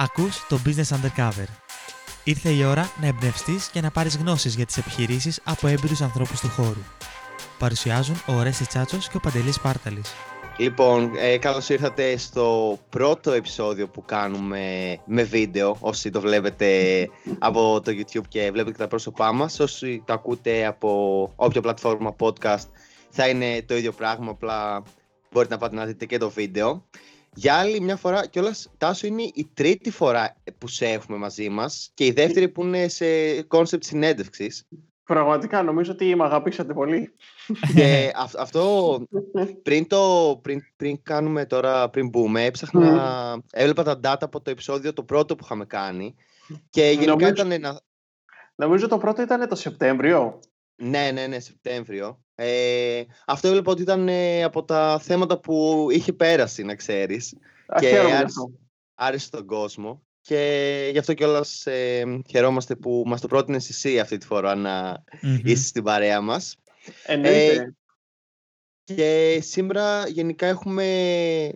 Ακούς το Business Undercover. Ήρθε η ώρα να εμπνευστείς και να πάρεις γνώσεις για τις επιχειρήσεις από έμπειρους ανθρώπους του χώρου. Παρουσιάζουν ο Ρέσι Τσάτσος και ο Παντελής Πάρταλης. Λοιπόν, ε, καλώς ήρθατε στο πρώτο επεισόδιο που κάνουμε με βίντεο, όσοι το βλέπετε από το YouTube και βλέπετε και τα πρόσωπά μας. Όσοι το ακούτε από όποια πλατφόρμα podcast θα είναι το ίδιο πράγμα, απλά μπορείτε να πάτε να δείτε και το βίντεο. Για άλλη μια φορά, κιόλας, Τάσο, είναι η τρίτη φορά που σε έχουμε μαζί μας και η δεύτερη που είναι σε concept συνέντευξης. Πραγματικά νομίζω ότι με αγαπήσατε πολύ. Και αυτό πριν, το, πριν, πριν κάνουμε τώρα, πριν μπούμε, έψαχνα, έβλεπα τα data από το επεισόδιο το πρώτο που είχαμε κάνει και γενικά Νομίζω- ήταν ένα... Νομίζω το πρώτο ήταν το Σεπτέμβριο. Ναι, ναι, ναι, Σεπτέμβριο. Ε, αυτό έβλεπα ότι ήταν ε, από τα θέματα που είχε πέρασει, να ξέρεις. Α, Και χαίρομαι γι' άρεσε- αυτό. άρεσε τον κόσμο και γι' αυτό κιόλας ε, χαιρόμαστε που μας το πρότεινες εσύ αυτή τη φορά να Μμμ. είσαι στην παρέα μας. Εννοείται. Και σήμερα γενικά έχουμε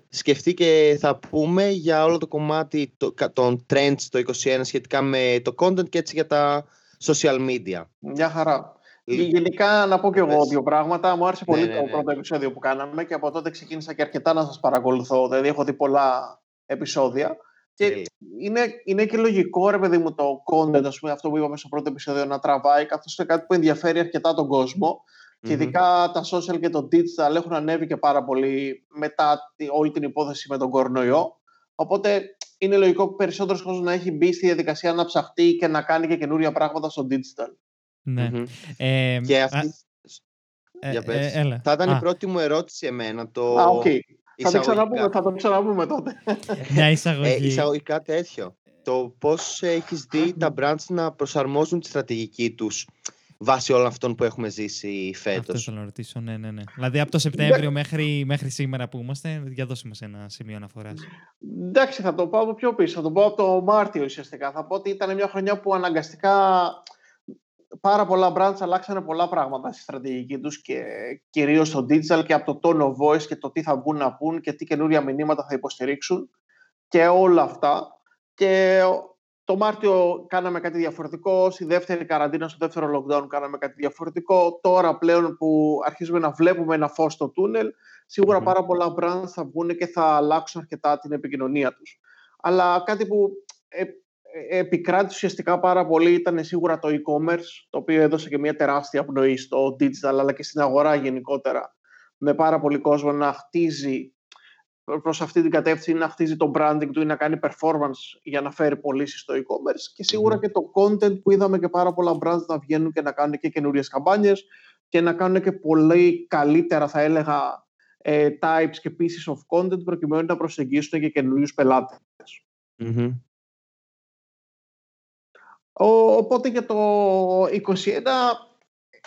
σκεφτεί και θα πούμε για όλο το κομμάτι το- κα- των trends το 2021 σχετικά με το content και έτσι για τα social media. Μια χαρά. Και Λοιπόν, γενικά να πω και εγώ πες. δύο πράγματα. Μου άρεσε Ναι, πολύ ναι, το ναι. πρώτο επεισόδιο που κάναμε και από τότε ξεκίνησα και αρκετά να σας παρακολουθώ. Δηλαδή έχω δει πολλά επεισόδια. Και Τέλεια. είναι, είναι και λογικό, ρε παιδί μου, το content, ας πούμε, αυτό που είπαμε στο πρώτο επεισόδιο, να τραβάει, καθώς είναι κάτι που ενδιαφέρει αρκετά τον κόσμο. Και Μμμ. ειδικά τα social και το digital έχουν ανέβει και πάρα πολύ μετά τη- όλη την υπόθεση με τον κορονοϊό. Οπότε είναι λογικό που περισσότερος κόσμος να έχει μπει στη διαδικασία να ψαχτεί και να κάνει και καινούρια πράγματα στο digital. Ναι. Μμμ. Ε, Και α, αυτή ε, για ε, πες. έλα. θα ήταν Α, η πρώτη μου ερώτηση εμένα. Το... Α, οκ. Θα, το εισαγωγικά. ξαναπούμε, θα το ξαναπούμε τότε. Μια Ε, εισαγωγή. εισαγωγικά τέτοιο. Το πώς έχεις δει τα brands να προσαρμόζουν τη στρατηγική τους βάσει όλων αυτών που έχουμε ζήσει Αυτό φέτος. θέλω να ρωτήσω, ναι, ναι, ναι. Δηλαδή από το Σεπτέμβριο μέχρι, μέχρι σήμερα που είμαστε, για δώσε μας ένα σημείο αναφοράς. Εντάξει, θα το πάω από πιο πίσω. Θα το πω από το Μάρτιο ουσιαστικά. Θα πω ότι ήταν μια χρονιά που αναγκαστικά πάρα πολλά brands αλλάξανε πολλά πράγματα στη στρατηγική τους και κυρίως στο digital και από το tone of voice και το τι θα βγουν να πούν και τι καινούρια μηνύματα θα υποστηρίξουν και όλα αυτά. Και το Μάρτιο κάναμε κάτι διαφορετικό, στη δεύτερη καραντίνα, στο δεύτερο lockdown κάναμε κάτι διαφορετικό. Τώρα πλέον που αρχίζουμε να βλέπουμε ένα φως στο τούνελ, σίγουρα Μμμ. πάρα πολλά brands θα βγουν και θα αλλάξουν αρκετά την επικοινωνία τους. Αλλά κάτι που ε, ε, επικράτησε ουσιαστικά πάρα πολύ ήταν σίγουρα το e-commerce, το οποίο έδωσε και μια τεράστια πνοή στο digital αλλά και στην αγορά γενικότερα. Με πάρα πολύ κόσμο να χτίζει προς αυτή την κατεύθυνση, να χτίζει το branding του ή να κάνει performance για να φέρει πωλήσεις στο e-commerce και σίγουρα Μμμ. και το content που είδαμε και πάρα πολλά brands να βγαίνουν και να κάνουν και καινούριες καμπάνιες και να κάνουν και πολύ καλύτερα θα έλεγα ε, types και pieces of content προκειμένου να προσεγγίσουν και καινούριους πελάτες. Μμμ. Ο- Οπότε για το 2021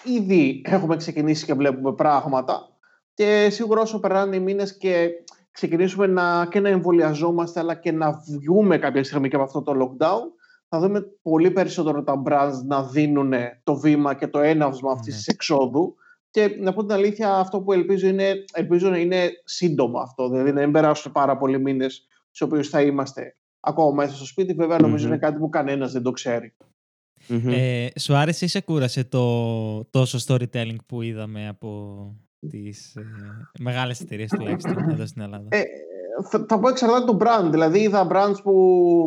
ήδη έχουμε ξεκινήσει και βλέπουμε πράγματα και σίγουρα όσο περνάνε οι μήνες και ξεκινήσουμε να, και να εμβολιαζόμαστε αλλά και να βγούμε κάποια στιγμή και από αυτό το lockdown θα δούμε πολύ περισσότερο τα brands να δίνουν το βήμα και το έναυσμα αυτής Ναι. της εξόδου και να πω την αλήθεια αυτό που ελπίζω είναι, ελπίζω να είναι σύντομο αυτό δηλαδή να μην περάσουν πάρα πολλοί μήνες στους οποίους θα είμαστε ακόμα μέσα στο σπίτι βέβαια νομίζω Μμμ. είναι κάτι που κανένας δεν το ξέρει. Μμμ. Ε, σου άρεσε ή σε κούρασε το τόσο storytelling που είδαμε από τις ε, μεγάλες εταιρείες τουλάχιστον εδώ στην Ελλάδα; Ε, θα, θα πω εξαρτάται το brand. Δηλαδή, είδα brands που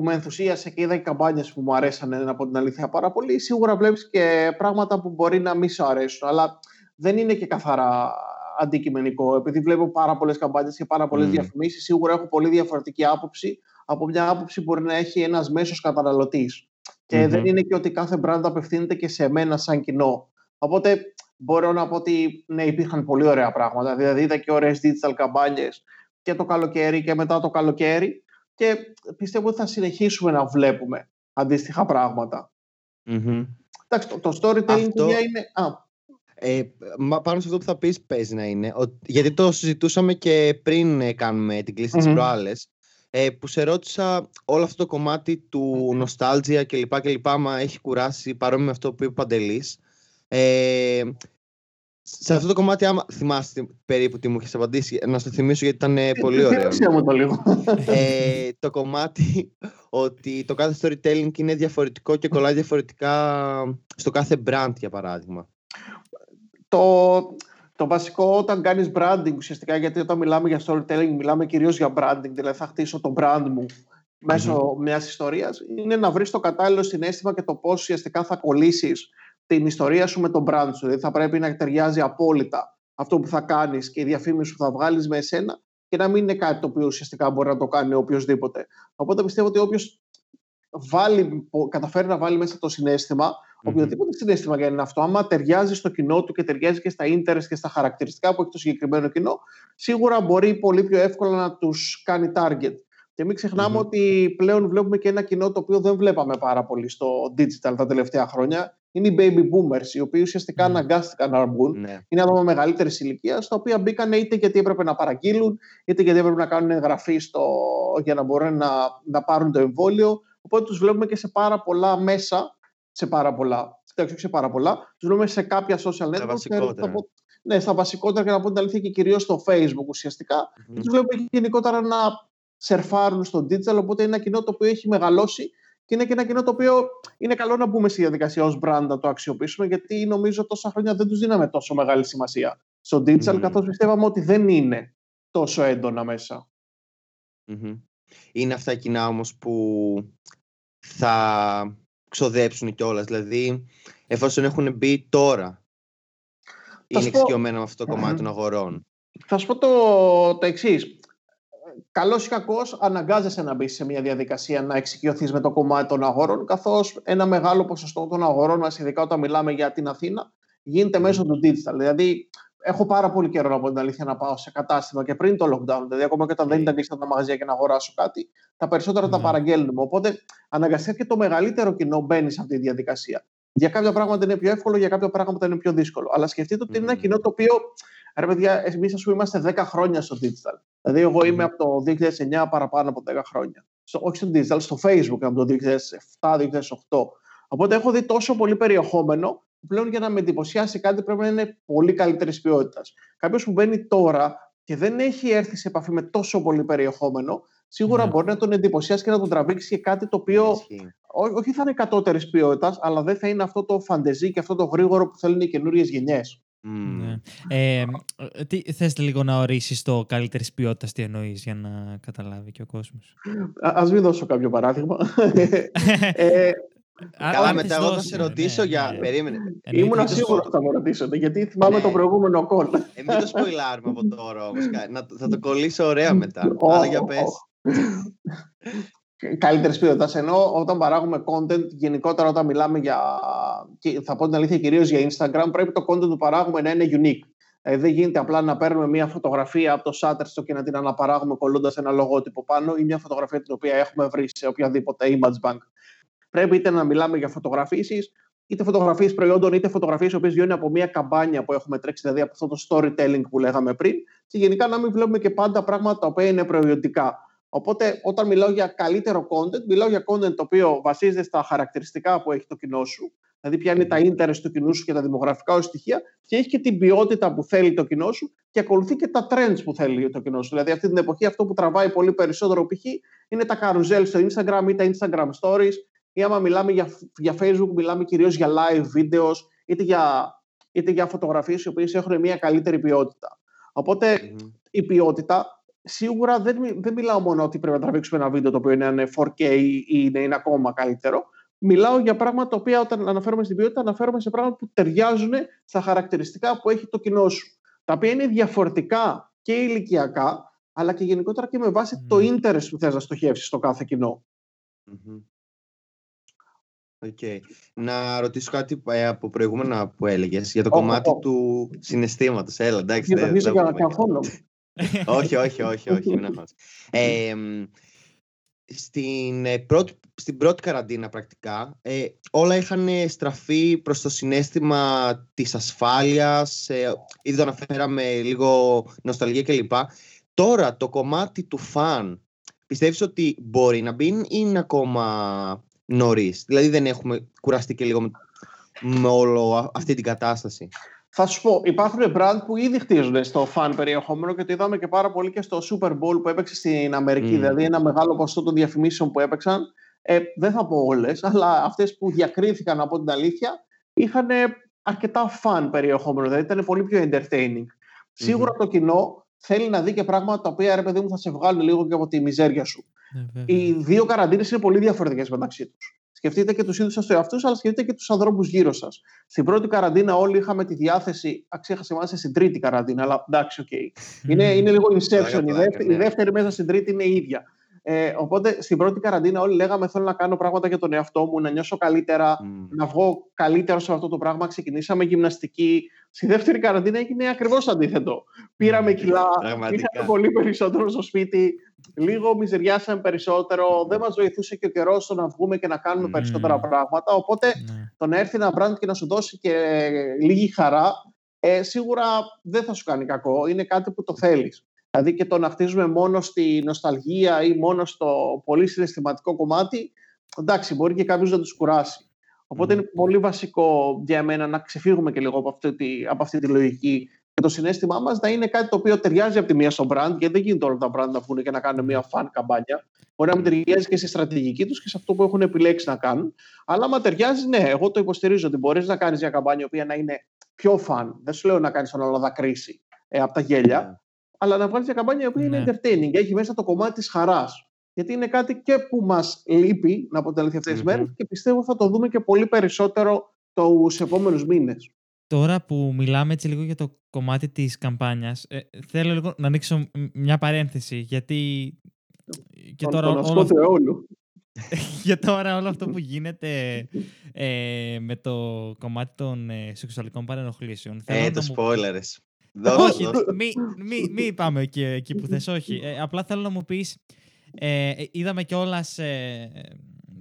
με ενθουσίασε και είδα και καμπάνιες που μου αρέσανε, να πω την αλήθεια, πάρα πολύ. Σίγουρα βλέπεις και πράγματα που μπορεί να μη σου αρέσουν, αλλά δεν είναι και καθαρά αντικειμενικό. Επειδή βλέπω πάρα πολλές καμπάνιες και πάρα πολλές Μμμ. διαφημίσεις, σίγουρα έχω πολύ διαφορετική άποψη από μια άποψη που μπορεί να έχει ένας μέσος καταναλωτής. Και Μμμ. δεν είναι και ότι κάθε brand απευθύνεται και σε μένα σαν κοινό. Οπότε μπορώ να πω ότι ναι, υπήρχαν πολύ ωραία πράγματα. Δηλαδή, είδα και ωραίες digital καμπάνιες και το καλοκαίρι και μετά το καλοκαίρι και πιστεύω ότι θα συνεχίσουμε να βλέπουμε αντίστοιχα πράγματα. Μμμ. Εντάξει, το, το storytelling Αυτό- παιδιά, είναι... Α, Ε, μα πάνω σε αυτό που θα πεις παίζει να είναι, ότι- γιατί το συζητούσαμε και πριν ε, κάνουμε την κλίση Μμμ. της προάλλες, ε, που σε ρώτησα όλο αυτό το κομμάτι του νοστάλτζια και λοιπά και λοιπά, μα έχει κουράσει παρόμοιο με αυτό που είπε ο Παντελής. Ε, σε αυτό το κομμάτι, άμα θυμάστε περίπου τι μου έχει απαντήσει, να στο θυμίσω γιατί ήταν ε, πολύ ωραίο. μου το λίγο. ε, το κομμάτι ότι το κάθε storytelling είναι διαφορετικό και κολλάει διαφορετικά στο κάθε brand, για παράδειγμα. Το, το βασικό όταν κάνεις branding ουσιαστικά, γιατί όταν μιλάμε για storytelling μιλάμε κυρίως για branding, δηλαδή θα χτίσω το brand μου μέσω mm-hmm. μιας ιστορίας, είναι να βρεις το κατάλληλο συνέστημα και το πώς ουσιαστικά θα κολλήσεις την ιστορία σου με τον brand σου. Δηλαδή θα πρέπει να ταιριάζει απόλυτα αυτό που θα κάνεις και η διαφήμιση που θα βγάλεις με εσένα και να μην είναι κάτι το οποίο ουσιαστικά μπορεί να το κάνει οποιοδήποτε. Οπότε πιστεύω ότι όποιος καταφέρει να βάλει μέσα το συνέστημα, mm-hmm. Οποιοδήποτε συνέστημα για είναι αυτό, άμα ταιριάζει στο κοινό του και ταιριάζει και στα interest και στα χαρακτηριστικά που έχει το συγκεκριμένο κοινό, σίγουρα μπορεί πολύ πιο εύκολα να τους κάνει target. Και μην ξεχνάμε ότι πλέον βλέπουμε και ένα κοινό το οποίο δεν βλέπαμε πάρα πολύ στο digital τα τελευταία χρόνια. Είναι οι baby boomers, οι οποίοι ουσιαστικά mm. αναγκάστηκαν να μπουν. Ναι. Είναι άτομα μεγαλύτερης ηλικίας, τα οποία μπήκαν είτε γιατί έπρεπε να παραγγείλουν, είτε γιατί έπρεπε να κάνουν εγγραφή στο, για να μπορούν να, να πάρουν το εμβόλιο. Οπότε τους βλέπουμε και σε πάρα πολλά μέσα, σε πάρα πολλά, όχι σε πάρα πολλά, τους βλέπουμε σε κάποια social networks. ναι, στα βασικότερα και να πω την αλήθεια και κυρίως στο Facebook ουσιαστικά. Mm-hmm. Τους βλέπουμε γενικότερα να σερφάρουν στο digital, οπότε είναι ένα κοινό το οποίο έχει μεγαλώσει και είναι και ένα κοινό το οποίο είναι καλό να μπούμε στη διαδικασία ως brand να το αξιοποιήσουμε, γιατί νομίζω τόσα χρόνια δεν τους δίναμε τόσο μεγάλη σημασία στο digital, mm. καθώς πιστεύαμε ότι δεν είναι τόσο έντονα μέσα. Mm-hmm. Είναι αυτά κοινά όμως που θα ξοδέψουν κιόλας. Δηλαδή, εφόσον έχουν μπει τώρα, είναι εξοικειωμένα με αυτό το κομμάτι των αγορών. Θα σου πω το, το εξής καλός ή κακός, αναγκάζεσαι να μπεις σε μια διαδικασία να εξοικειωθείς με το κομμάτι των αγορών, καθώς ένα μεγάλο ποσοστό των αγορών μας, ειδικά όταν μιλάμε για την Αθήνα, γίνεται μέσω του digital. Δηλαδή, έχω πάρα πολύ καιρό από την αλήθεια να πάω σε κατάστημα και πριν το lockdown. Δηλαδή, ακόμα και όταν δεν ήταν κλειστά τα μαγαζιά και να αγοράσω κάτι, τα περισσότερα τα παραγγέλνουμε. Οπότε, αναγκαστικά και το μεγαλύτερο κοινό μπαίνει σε αυτή τη διαδικασία. Για κάποια πράγματα είναι πιο εύκολο, για κάποια πράγματα είναι πιο δύσκολο. Αλλά σκεφτείτε ότι είναι ένα κοινό το οποίο Ρε παιδιά, εμείς ας πούμε είμαστε 10 χρόνια στο digital. Δηλαδή, εγώ είμαι από το 2009 παραπάνω από 10 χρόνια. Στο, όχι στο digital, στο Facebook από το 2007-2008. Οπότε έχω δει τόσο πολύ περιεχόμενο που πλέον για να με εντυπωσιάσει κάτι πρέπει να είναι πολύ καλύτερης ποιότητας. Κάποιος που μπαίνει τώρα και δεν έχει έρθει σε επαφή με τόσο πολύ περιεχόμενο, σίγουρα ναι. μπορεί να τον εντυπωσιάσει και να τον τραβήξει και κάτι το οποίο όχι θα είναι κατώτερης ποιότητας, αλλά δεν θα είναι αυτό το φαντεζή και αυτό το γρήγορο που θέλουν οι καινούριες γενιές. Ναι. Ε, τι, θες λίγο να ορίσεις το καλύτερης ποιότητας τι εννοείς για να καταλάβει και ο κόσμος; Α, ας μην δώσω κάποιο παράδειγμα. ε, Καλά, μετά εγώ θα σε ρωτήσω ναι, για. Ναι. Περίμενε. Ήμουν σίγουρο ότι θα μου ρωτήσετε, γιατί θυμάμαι ναι. το προηγούμενο κόλ. Ε, μην το σποϊλάρουμε από τώρα όμως. Θα το κολλήσω ωραία μετά. Αλλά για πες καλύτερη ποιότητα. Ενώ όταν παράγουμε content, γενικότερα όταν μιλάμε για. θα πω την αλήθεια κυρίως για Instagram, πρέπει το content που παράγουμε να είναι unique. Ε, δεν γίνεται απλά να παίρνουμε μια φωτογραφία από το Shutterstock και να την αναπαράγουμε κολλώντας ένα λογότυπο πάνω ή μια φωτογραφία την οποία έχουμε βρει σε οποιαδήποτε image bank. Πρέπει είτε να μιλάμε για φωτογραφίσεις, είτε φωτογραφίες προϊόντων, είτε φωτογραφίες που βγαίνουν από μια καμπάνια που έχουμε τρέξει, δηλαδή από αυτό το storytelling που λέγαμε πριν. Και γενικά να μην βλέπουμε και πάντα πράγματα τα οποία είναι προϊόντικά. Οπότε, όταν μιλάω για καλύτερο content, μιλάω για content το οποίο βασίζεται στα χαρακτηριστικά που έχει το κοινό σου, δηλαδή ποια είναι τα interest του κοινού σου και τα δημογραφικά σου στοιχεία, και έχει και την ποιότητα που θέλει το κοινό σου και ακολουθεί και τα trends που θέλει το κοινό σου. Δηλαδή, αυτή την εποχή αυτό που τραβάει πολύ περισσότερο π.χ. είναι τα carousel στο Instagram ή τα Instagram stories, ή άμα μιλάμε για, για Facebook, μιλάμε κυρίως για live videos, είτε για, είτε για φωτογραφίες οι οποίες έχουν μια καλύτερη ποιότητα. η ποιότητα σίγουρα δεν, δεν μιλάω μόνο ότι πρέπει να τραβήξουμε ένα βίντεο το οποίο είναι 4K ή είναι, είναι ακόμα καλύτερο. Μιλάω για πράγματα τα οποία όταν αναφέρομαι στην ποιότητα, αναφέρομαι σε πράγματα που ταιριάζουν στα χαρακτηριστικά που έχει το κοινό σου. Τα οποία είναι διαφορετικά και ηλικιακά, αλλά και γενικότερα και με βάση το interest που θες να στοχεύσεις στο κάθε κοινό. Okay. Να ρωτήσω κάτι ε, από προηγούμενα που έλεγες για το κομμάτι του συναισθήματος. Έλα, εντάξει. Δεν για να όχι, όχι, όχι, όχι. ε, στην, ε, πρώτη, στην πρώτη καραντίνα πρακτικά ε, όλα είχαν στραφεί προς το συνέστημα της ασφάλειας ε, ήδη το αναφέραμε λίγο νοσταλγία κλπ. Τώρα το κομμάτι του φαν πιστεύεις ότι μπορεί να μπει ή είναι ακόμα νωρίς. Δηλαδή δεν έχουμε κουραστεί και λίγο με, με όλο αυτή την κατάσταση. Θα σου πω, υπάρχουν brand που ήδη χτίζονται στο fan περιεχόμενο και το είδαμε και πάρα πολύ και στο Super Bowl που έπαιξε στην Αμερική. Mm. Δηλαδή, ένα μεγάλο ποσοστό των διαφημίσεων που έπαιξαν, ε, δεν θα πω όλες, αλλά αυτές που διακρίθηκαν από την αλήθεια, είχαν αρκετά fan περιεχόμενο. Δηλαδή, ήταν πολύ πιο entertaining. Σίγουρα το κοινό θέλει να δει και πράγματα τα οποία ρε παιδί μου θα σε βγάλουν λίγο και από τη μιζέρια σου. Ε, Οι δύο καραντίνες είναι πολύ διαφορετικές μεταξύ τους. Σκεφτείτε και τους ίδιους σας εαυτούς, αλλά σκεφτείτε και τους ανθρώπους γύρω σας. Στην πρώτη καραντίνα, όλοι είχαμε τη διάθεση. Α, ξέχασα, είμαστε στην τρίτη καραντίνα, αλλά εντάξει, OK. Okay. Είναι, είναι λίγο inception. Η δεύτερη, η δεύτερη μέσα στην τρίτη είναι η ίδια. Ε, οπότε στην πρώτη καραντίνα όλοι λέγαμε θέλω να κάνω πράγματα για τον εαυτό μου, να νιώσω καλύτερα, mm. να βγω καλύτερος σε αυτό το πράγμα. Ξεκινήσαμε γυμναστική. Στη δεύτερη καραντίνα έγινε ακριβώς αντίθετο. Πήραμε κιλά, είχαμε πολύ περισσότερο στο σπίτι, λίγο μιζεριάσαμε περισσότερο, δεν μας βοηθούσε και ο καιρός στο να βγούμε και να κάνουμε περισσότερα πράγματα. Οπότε ναι. το να έρθει ένα brand και να σου δώσει και λίγη χαρά, ε, σίγουρα δεν θα σου κάνει κακό. Είναι κάτι που το θέλεις. Δηλαδή και το να χτίζουμε μόνο στη νοσταλγία ή μόνο στο πολύ συναισθηματικό κομμάτι, εντάξει, μπορεί και κάποιος να τους κουράσει. Οπότε είναι πολύ βασικό για μένα να ξεφύγουμε και λίγο από αυτή τη, από αυτή τη λογική και το συνέστημά μας να είναι κάτι το οποίο ταιριάζει από τη μία στο brand, γιατί δεν γίνεται όλα τα brand να βγουν και να κάνουν μια fan καμπάνια. Μπορεί να μην ταιριάζει και στη στρατηγική τους και σε αυτό που έχουν επιλέξει να κάνουν. Αλλά άμα ταιριάζει, ναι, εγώ το υποστηρίζω ότι μπορείς να κάνεις μια καμπάνια η οποία να είναι πιο fan. Δεν σου λέω να κάνεις τον άλλο δακρύσει ε, από τα γέλια, ναι αλλά να βγάλεις μια καμπάνια η οποία είναι ναι. entertaining. Έχει μέσα το κομμάτι της χαράς. Γιατί είναι κάτι και που μας λείπει να αποτελεί αυτές τις μέρες και πιστεύω θα το δούμε και πολύ περισσότερο τους επόμενους μήνες. Τώρα που μιλάμε έτσι λίγο για το κομμάτι της καμπάνιας, ε, θέλω λίγο να ανοίξω μια παρένθεση, γιατί και τώρα όλο, όλο. για τώρα όλο αυτό που γίνεται ε, με το κομμάτι των ε, σεξουαλικών παρενοχλήσεων. Ε, το spoilers. Όχι, μην μη, πάμε εκεί, εκεί που θες, όχι. Ε, απλά θέλω να μου πεις, ε, ε είδαμε κιόλας ε,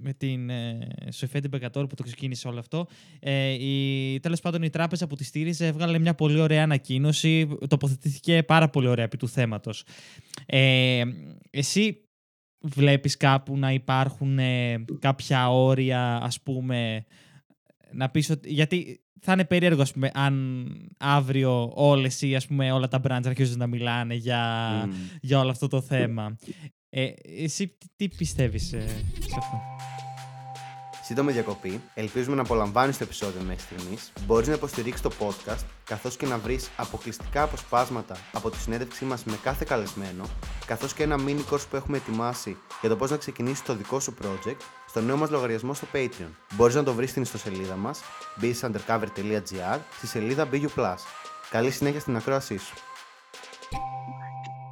με την ε, Σοφία Μπεκατόρ που το ξεκίνησε όλο αυτό. Ε, η, τέλος πάντων η τράπεζα που τη στήριζε έβγαλε μια πολύ ωραία ανακοίνωση, τοποθετήθηκε πάρα πολύ ωραία επί του θέματος. Ε, εσύ βλέπεις κάπου να υπάρχουν ε, κάποια όρια, ας πούμε, να πεις ότι... Γιατί θα είναι περίεργο, ας πούμε, αν αύριο όλες ή ας πούμε, όλα τα brands αρχίζουν να μιλάνε για, για όλο αυτό το θέμα. Ε, εσύ τι πιστεύεις ε, σε αυτό; Σύντομη διακοπή. Ελπίζουμε να απολαμβάνεις το επεισόδιο μέχρι στιγμής. Μπορείς να υποστηρίξεις το podcast, καθώς και να βρεις αποκλειστικά αποσπάσματα από τη συνέντευξή μας με κάθε καλεσμένο, καθώς και ένα mini course που έχουμε ετοιμάσει για το πώς να ξεκινήσεις το δικό σου project στο νέο μας λογαριασμό στο Patreon. Μπορείς να το βρεις στην ιστοσελίδα μας businessundercover.gr στη σελίδα BU+. Καλή συνέχεια στην ακρόασή σου.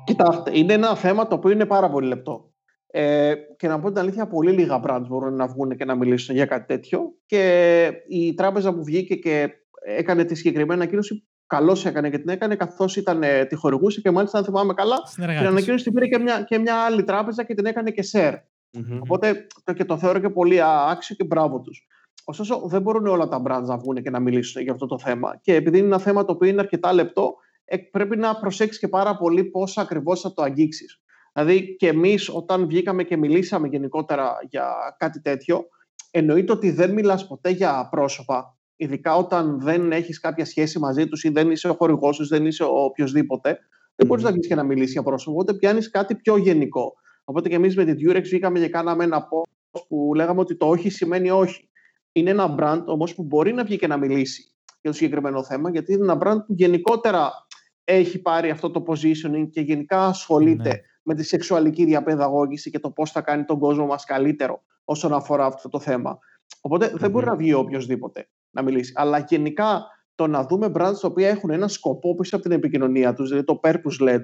Κοιτάξτε, είναι ένα θέμα το οποίο είναι πάρα πολύ λεπτό. Ε, και να πω την αλήθεια, πολύ λίγα brands μπορούν να βγουν και να μιλήσουν για κάτι τέτοιο. Και η τράπεζα που βγήκε και έκανε τη συγκεκριμένη ανακοίνωση, καλώς έκανε και την έκανε, καθώς ήταν ε, τη χορηγούσε και μάλιστα, αν θυμάμαι καλά, την ανακοίνωση την πήρε και μια, και μια άλλη τράπεζα και την έκανε και share. Mm-hmm. Οπότε το, και το θεωρώ και πολύ άξιο και μπράβο τους. Ωστόσο, δεν μπορούν όλα τα brands να βγουν και να μιλήσουν για αυτό το θέμα. Και επειδή είναι ένα θέμα το οποίο είναι αρκετά λεπτό, ε, πρέπει να προσέξεις και πάρα πολύ πώς ακριβώς θα το αγγίξεις. Δηλαδή και εμείς όταν βγήκαμε και μιλήσαμε γενικότερα για κάτι τέτοιο, εννοείται ότι δεν μιλάς ποτέ για πρόσωπα, ειδικά όταν δεν έχεις κάποια σχέση μαζί τους ή δεν είσαι ο χορηγός τους, δεν είσαι ο οποιοδήποτε, δεν μπορείς να βγεις και να μιλήσεις για πρόσωπο, οπότε πιάνεις κάτι πιο γενικό. Οπότε και εμείς με την Durex βγήκαμε και κάναμε ένα post που λέγαμε ότι το όχι σημαίνει όχι. Είναι ένα brand όμως που μπορεί να βγει και να μιλήσει για το συγκεκριμένο θέμα, γιατί είναι ένα brand που γενικότερα έχει πάρει αυτό το positioning και γενικά ασχολείται ναι με τη σεξουαλική διαπαιδαγώγηση και το πώς θα κάνει τον κόσμο μας καλύτερο όσον αφορά αυτό το θέμα. δεν μπορεί να βγει οποιοδήποτε να μιλήσει. Αλλά γενικά το να δούμε brands τα οποία έχουν ένα σκοπό πίσω από την επικοινωνία τους, δηλαδή το purpose-led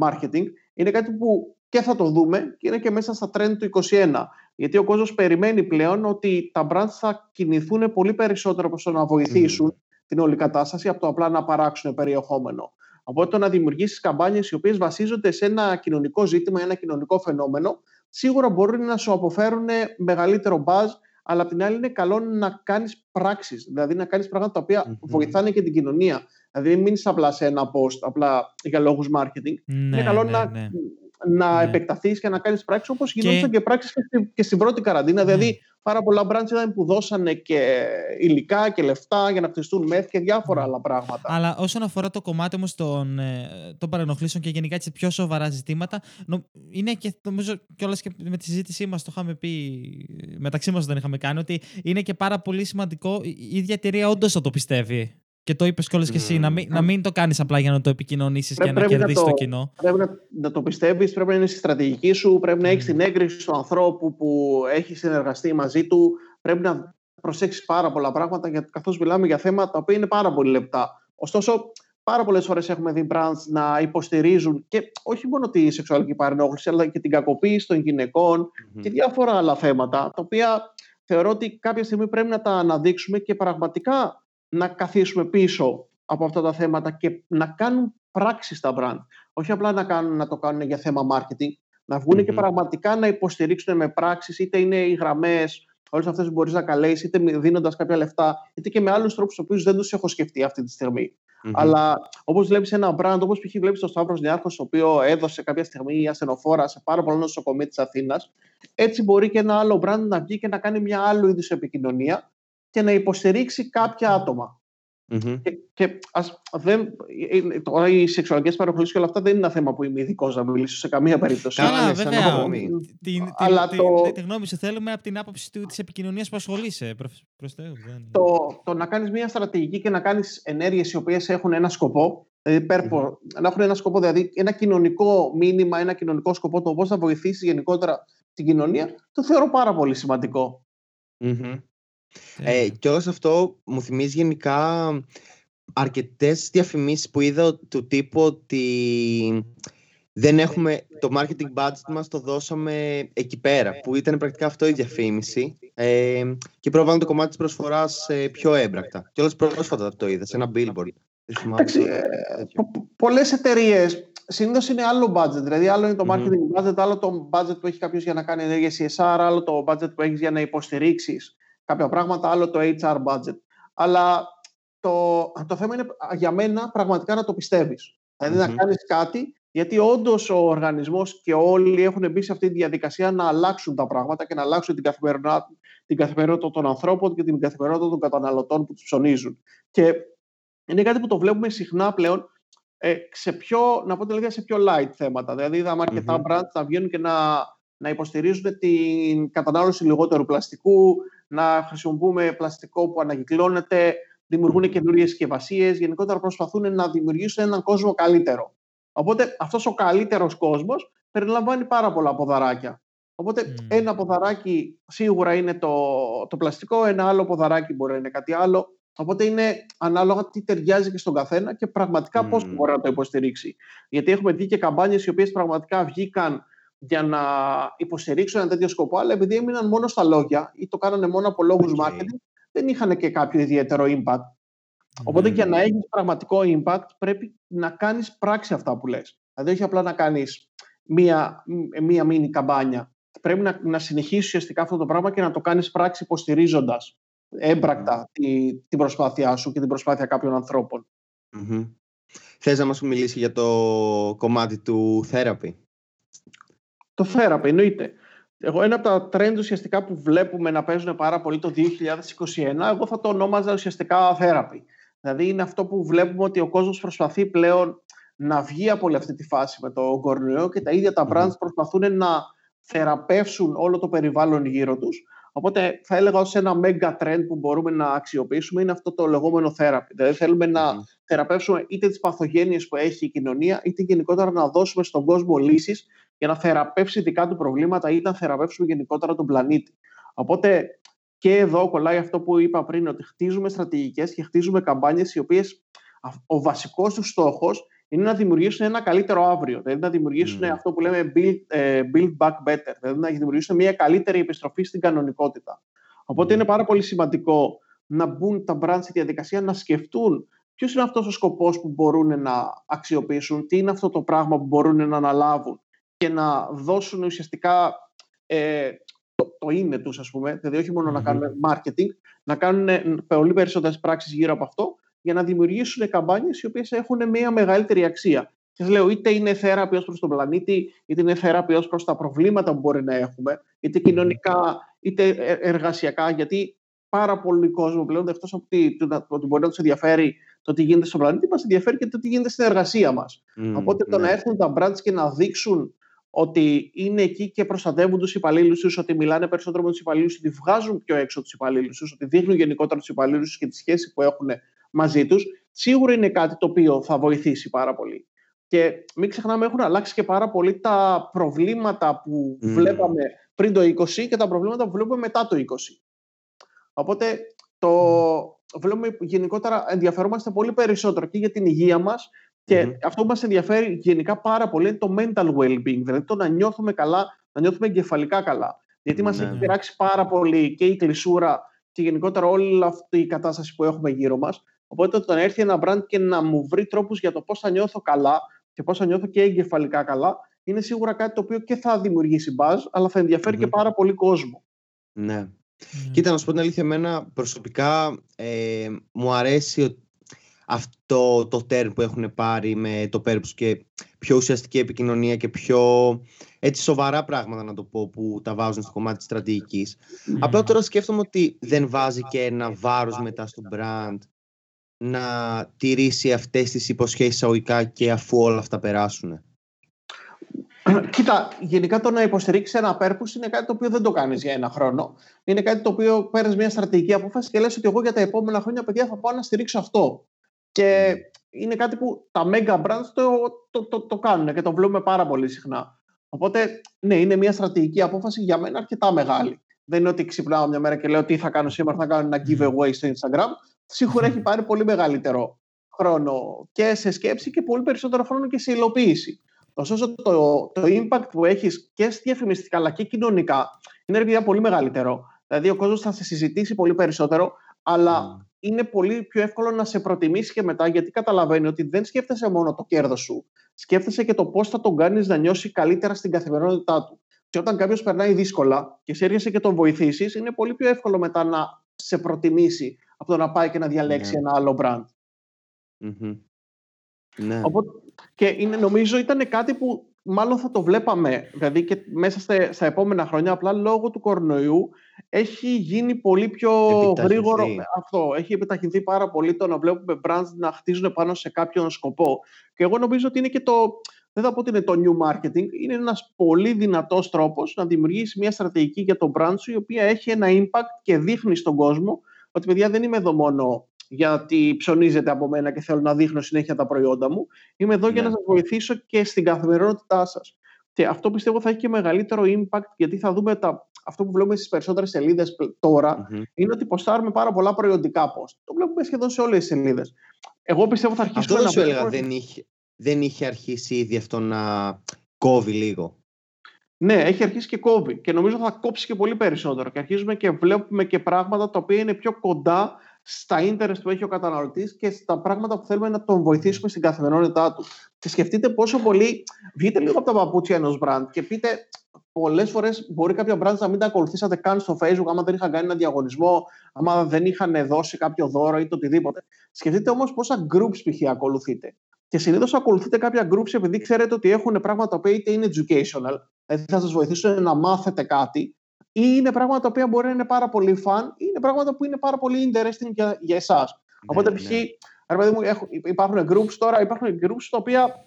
marketing, είναι κάτι που και θα το δούμε και είναι και μέσα στα trend του 2021. Γιατί ο κόσμος περιμένει πλέον ότι τα brands θα κινηθούν πολύ περισσότερο προς το να βοηθήσουν την όλη κατάσταση από το απλά να παράξουν περιεχόμενο. Οπότε το να δημιουργήσεις καμπάνιες οι οποίες βασίζονται σε ένα κοινωνικό ζήτημα, ένα κοινωνικό φαινόμενο, σίγουρα μπορούν να σου αποφέρουν μεγαλύτερο buzz, αλλά απ' την άλλη είναι καλό να κάνεις πράξεις, δηλαδή να κάνεις πράγματα τα οποία βοηθάνε και την κοινωνία. Δηλαδή, μην μείνει απλά σε ένα post, απλά για λόγους marketing. Ναι, είναι καλό ναι, να, ναι. Να ναι. επεκταθείς και να κάνεις πράξεις όπως γινόταν και, και πράξεις και, στην πρώτη καραντίνα. Δηλαδή, ναι. Δηλαδή, πάρα πολλά brands ήταν που δώσανε και υλικά και λεφτά για να χτιστούν μεθ και διάφορα ναι. άλλα πράγματα. Αλλά όσον αφορά το κομμάτι όμως των, ε, των παρενοχλήσεων και γενικά έτσι πιο σοβαρά ζητήματα, είναι και νομίζω κιόλας και με τη συζήτησή μας το είχαμε πει μεταξύ μας δεν είχαμε κάνει, ότι είναι και πάρα πολύ σημαντικό η ίδια εταιρεία όντως να το πιστεύει. Και το είπες κιόλας mm. και εσύ, να μην, να μην το κάνεις απλά για να το επικοινωνήσεις και να κερδίσεις το, το, κοινό. Πρέπει να, να το πιστεύεις, πρέπει να είναι στη στρατηγική σου, πρέπει να έχεις την έγκριση του ανθρώπου που έχει συνεργαστεί μαζί του. Πρέπει να προσέξεις πάρα πολλά πράγματα, καθώς μιλάμε για θέματα τα οποία είναι πάρα πολύ λεπτά. Ωστόσο, πάρα πολλές φορές έχουμε δει brands να υποστηρίζουν και όχι μόνο τη σεξουαλική παρενόχληση, αλλά και την κακοποίηση των γυναικών mm-hmm. και διάφορα άλλα θέματα, τα οποία θεωρώ ότι κάποια στιγμή πρέπει να τα αναδείξουμε και πραγματικά να καθίσουμε πίσω από αυτά τα θέματα και να κάνουν πράξεις στα brand. Όχι απλά να, κάνουν, να το κάνουν για θέμα marketing, να βγουν και πραγματικά να υποστηρίξουν με πράξεις, είτε είναι οι γραμμές, όλες αυτές που μπορείς να καλέσεις, είτε δίνοντας κάποια λεφτά, είτε και με άλλους τρόπους, του οποίους δεν τους έχω σκεφτεί αυτή τη στιγμή. Mm-hmm. Αλλά όπως βλέπεις ένα brand, όπως π.χ. βλέπεις το Σταύρος Νιάρχος, ο οποίος έδωσε κάποια στιγμή ασθενοφόρα σε πάρα πολλά νοσοκομεία της Αθήνας, έτσι μπορεί και ένα άλλο brand να βγει και να κάνει μια άλλη είδους επικοινωνία, και να υποστηρίξει κάποια Και, και ας, δεν, τώρα οι σεξουαλικές παροχλήσει και όλα αυτά δεν είναι ένα θέμα που είμαι ειδικός να μιλήσω σε καμία περίπτωση. Καλά, βέβαια. Την, Αλλά την, το... τη γνώμη σου θέλουμε από την άποψη της επικοινωνίας που ασχολείσαι. Προς, το, το να κάνεις μια στρατηγική και να κάνεις ενέργειες οι οποίες έχουν ένα σκοπό. Δηλαδή, να έχουν ένα σκοπό, δηλαδή ένα κοινωνικό μήνυμα, ένα κοινωνικό σκοπό, το πώς θα βοηθήσει γενικότερα την κοινωνία, το θεωρώ πάρα πολύ ε, και όλος αυτό μου θυμίζει γενικά αρκετές διαφημίσεις που είδα του τύπου ότι δεν έχουμε το marketing budget μας το δώσαμε εκεί πέρα που ήταν πρακτικά αυτό η διαφήμιση ε, και πρόβαλαν το κομμάτι της προσφοράς ε, πιο έμπρακτα. Και όλες πρόσφατα το είδα σε ένα billboard. Εντάξει, ε, πολλές εταιρείες συνήθως είναι άλλο budget. Δηλαδή, άλλο είναι το marketing budget, άλλο το budget που έχει κάποιος για να κάνει ενέργεια CSR, άλλο το budget που έχεις για να υποστηρίξεις κάποια πράγματα, άλλο το HR budget. Αλλά το, το θέμα είναι για μένα πραγματικά να το πιστευει Δηλαδή να κάνεις κάτι, γιατί όντως ο οργανισμός και όλοι έχουν μπει σε αυτή τη διαδικασία να αλλάξουν τα πράγματα και να αλλάξουν την καθημερινότητα, την καθημερινότητα των ανθρώπων και την καθημερινότητα των καταναλωτών που τους ψωνίζουν. Και είναι κάτι που το βλέπουμε συχνά πλέον ε, σε πιο, να πω τελικά, σε πιο light θέματα. Δηλαδή, είδαμε αρκετά brands να βγαίνουν και να, να υποστηρίζουν την κατανάλωση λιγότερου πλαστικού, να χρησιμοποιούμε πλαστικό που ανακυκλώνεται, δημιουργούν καινούριες συσκευασίες, γενικότερα προσπαθούν να δημιουργήσουν έναν κόσμο καλύτερο. Οπότε αυτός ο καλύτερος κόσμος περιλαμβάνει πάρα πολλά ποδαράκια. Οπότε ένα ποδαράκι σίγουρα είναι το, το πλαστικό, ένα άλλο ποδαράκι μπορεί να είναι κάτι άλλο. Οπότε είναι ανάλογα τι ταιριάζει και στον καθένα και πραγματικά mm. πώ μπορεί να το υποστηρίξει. Γιατί έχουμε δει και καμπάνιες οι οποίες πραγματικά βγήκαν για να υποστηρίξουν ένα τέτοιο σκοπό, αλλά επειδή έμειναν μόνο στα λόγια ή το κάνανε μόνο από λόγους okay. marketing, δεν είχαν και κάποιο ιδιαίτερο impact. Οπότε για να έχεις πραγματικό impact, πρέπει να κάνεις πράξη αυτά που λες. Δηλαδή, όχι απλά να κάνεις μία, μία μίνι καμπάνια. Πρέπει να, να συνεχίσεις ουσιαστικά αυτό το πράγμα και να το κάνεις πράξη υποστηρίζοντας έμπρακτα τη, την προσπάθειά σου και την προσπάθεια κάποιων ανθρώπων. Mm-hmm. Θες να μας μιλήσεις για το κομμάτι του therapy; Το therapy, εννοείται. Εγώ ένα από τα trends ουσιαστικά που βλέπουμε να παίζουν πάρα πολύ το 2021, εγώ θα το ονόμαζα ουσιαστικά therapy. Δηλαδή είναι αυτό που βλέπουμε ότι ο κόσμος προσπαθεί πλέον να βγει από όλη αυτή τη φάση με το κορονοϊό και τα ίδια τα brands προσπαθούν να θεραπεύσουν όλο το περιβάλλον γύρω τους. Οπότε θα έλεγα ως ένα mega trend που μπορούμε να αξιοποιήσουμε είναι αυτό το λεγόμενο therapy. Δηλαδή θέλουμε να θεραπεύσουμε είτε τις παθογένειες που έχει η κοινωνία είτε γενικότερα να δώσουμε στον κόσμο λύσεις για να θεραπεύσει δικά του προβλήματα ή να θεραπεύσουμε γενικότερα τον πλανήτη. Οπότε και εδώ κολλάει αυτό που είπα πριν, ότι χτίζουμε στρατηγικές και χτίζουμε καμπάνιες οι οποίες ο βασικός τους στόχος είναι να δημιουργήσουν ένα καλύτερο αύριο. Δηλαδή να δημιουργήσουν αυτό που λέμε build, ε, build back better. Δηλαδή να δημιουργήσουν μια καλύτερη επιστροφή στην κανονικότητα. Οπότε είναι πάρα πολύ σημαντικό να μπουν τα brands στη διαδικασία να σκεφτούν ποιος είναι αυτός ο σκοπός που μπορούν να αξιοποιήσουν, τι είναι αυτό το πράγμα που μπορούν να αναλάβουν και να δώσουν ουσιαστικά ε, το, το είναι τους ας πούμε, δηλαδή όχι μόνο να κάνουν marketing, να κάνουν πολύ περισσότερες πράξεις γύρω από αυτό για να δημιουργήσουν καμπάνιες οι οποίες έχουν μια μεγαλύτερη αξία. Σας λέω, είτε είναι θέραπη ως προς τον πλανήτη, είτε είναι θέραπη ως προς τα προβλήματα που μπορεί να έχουμε, είτε κοινωνικά, είτε ε, εργασιακά. Γιατί πάρα πολλοί κόσμο πλέον, εκτός από ότι, μπορεί να τους ενδιαφέρει το τι γίνεται στον πλανήτη, μας ενδιαφέρει και το τι γίνεται στην εργασία μας. Mm, Οπότε το ναι. να έρθουν τα brands και να δείξουν ότι είναι εκεί και προστατεύουν τους υπαλλήλους τους, ότι μιλάνε περισσότερο με τους υπαλλήλους, ότι βγάζουν πιο έξω τους υπαλλήλους τους, ότι δείχνουν γενικότερα τους υπαλλήλους και τη σχέση που έχουν μαζί τους, σίγουρα είναι κάτι το οποίο θα βοηθήσει πάρα πολύ. Και μην ξεχνάμε, έχουν αλλάξει και πάρα πολύ τα προβλήματα που βλέπαμε πριν το 20 και τα προβλήματα που βλέπουμε μετά το 20. Οπότε το βλέπουμε γενικότερα ενδιαφερόμαστε πολύ περισσότερο και για την υγεία μας και αυτό που μας ενδιαφέρει γενικά πάρα πολύ είναι το mental well-being, δηλαδή το να νιώθουμε καλά, να νιώθουμε εγκεφαλικά καλά. Γιατί μας έχει πειράξει πάρα πολύ και η κλεισούρα και γενικότερα όλη αυτή η κατάσταση που έχουμε γύρω μας. Οπότε το να έρθει ένα brand και να μου βρει τρόπους για το πώς θα νιώθω καλά και πώς θα νιώθω και εγκεφαλικά καλά, είναι σίγουρα κάτι το οποίο και θα δημιουργήσει buzz, αλλά θα ενδιαφερει και πάρα πολύ κόσμο. Ναι. Κοίτα, να σου πω την αλήθεια, εμένα προσωπικά ε, μου αρέσει αυτό το term που έχουν πάρει με το Purpose και πιο ουσιαστική επικοινωνία και πιο έτσι σοβαρά πράγματα να το πω που τα βάζουν στο κομμάτι της στρατηγικής. Απλά τώρα σκέφτομαι ότι δεν βάζει και ένα βάρος μετά στο brand να τηρήσει αυτές τις υποσχέσεις αγωγικά και αφού όλα αυτά περάσουν. Κοίτα, γενικά το να υποστηρίξεις ένα purpose είναι κάτι το οποίο δεν το κάνεις για ένα χρόνο. Είναι κάτι το οποίο παίρνεις μια στρατηγική απόφαση και λες ότι εγώ για τα επόμενα χρόνια, παιδιά, θα πάω να στηρίξω αυτό. Και είναι κάτι που τα mega brands το, το, το, το κάνουν και το βλέπουμε πάρα πολύ συχνά. Οπότε, ναι, είναι μια στρατηγική απόφαση για μένα αρκετά μεγάλη. Δεν είναι ότι ξυπνάω μια μέρα και λέω τι θα κάνω σήμερα, θα κάνω ένα giveaway στο Instagram. Σίγουρα έχει πάρει πολύ μεγαλύτερο χρόνο και σε σκέψη και πολύ περισσότερο χρόνο και σε υλοποίηση. Ωστόσο, το, το impact που έχεις και διαφημιστικά αλλά και κοινωνικά είναι πολύ μεγαλύτερο. Δηλαδή, ο κόσμος θα σε συζητήσει πολύ περισσότερο, αλλά είναι πολύ πιο εύκολο να σε προτιμήσει και μετά, γιατί καταλαβαίνει ότι δεν σκέφτεσαι μόνο το κέρδος σου, σκέφτεσαι και το πώς θα τον κάνεις να νιώσει καλύτερα στην καθημερινότητά του. Και όταν κάποιος περνάει δύσκολα και σε έρχεσαι και τον βοηθήσεις, είναι πολύ πιο εύκολο μετά να σε προτιμήσει από το να πάει και να διαλέξει ναι. ένα άλλο brand. Ναι. Οπότε, και είναι, νομίζω ήταν κάτι που μάλλον θα το βλέπαμε, δηλαδή και μέσα στα, στα επόμενα χρόνια, απλά λόγω του κορονοϊού έχει γίνει πολύ πιο γρήγορο αυτό. Έχει επιταχυνθεί πάρα πολύ το να βλέπουμε brands να χτίζουν πάνω σε κάποιον σκοπό. Και εγώ νομίζω ότι είναι και το, δεν θα πω ότι είναι το new marketing, είναι ένας πολύ δυνατός τρόπος να δημιουργήσεις μια στρατηγική για το brand σου η οποία έχει ένα impact και δείχνει στον κόσμο ότι παιδιά δεν είμαι εδώ μόνο γιατί ψωνίζετε από μένα και θέλω να δείχνω συνέχεια τα προϊόντα μου. Είμαι εδώ για να ναι. σας βοηθήσω και στην καθημερινότητά σας. Και αυτό πιστεύω θα έχει και μεγαλύτερο impact γιατί θα δούμε τα, αυτό που βλέπουμε στις περισσότερες σελίδες τώρα είναι ότι ποστάρουμε πάρα πολλά προϊόντικά post. Το βλέπουμε σχεδόν σε όλες τις σελίδες. Εγώ πιστεύω θα αρχίσουμε αυτό να... Αυτό σου έλεγα, δεν είχε, δεν είχε αρχίσει ήδη αυτό να κόβει λίγο; Ναι, έχει αρχίσει και κόβει και νομίζω θα κόψει και πολύ περισσότερο και αρχίζουμε και βλέπουμε και πράγματα τα οποία είναι πιο κοντά στα interest που έχει ο καταναλωτής και στα πράγματα που θέλουμε να τον βοηθήσουμε στην καθημερινότητά του. Και σκεφτείτε πόσο πολύ. Βγείτε λίγο από τα παπούτσια ενός brand και πείτε. Πολλές φορές μπορεί κάποια brands να μην τα ακολουθήσατε καν στο Facebook, άμα δεν είχαν κάνει ένα διαγωνισμό, άμα δεν είχαν δώσει κάποιο δώρο ή το οτιδήποτε. Σκεφτείτε όμως πόσα groups π.χ. ακολουθείτε. Και συνήθως ακολουθείτε κάποια groups επειδή ξέρετε ότι έχουν πράγματα που είτε είναι educational, δηλαδή θα σας βοηθήσουν να μάθετε κάτι, ή είναι πράγματα τα οποία μπορεί να είναι πάρα πολύ fun ή είναι πράγματα που είναι πάρα πολύ interesting για, για εσάς. Ναι, Οπότε, ναι. π.χ. υπάρχουν groups τώρα, υπάρχουν groups τα οποία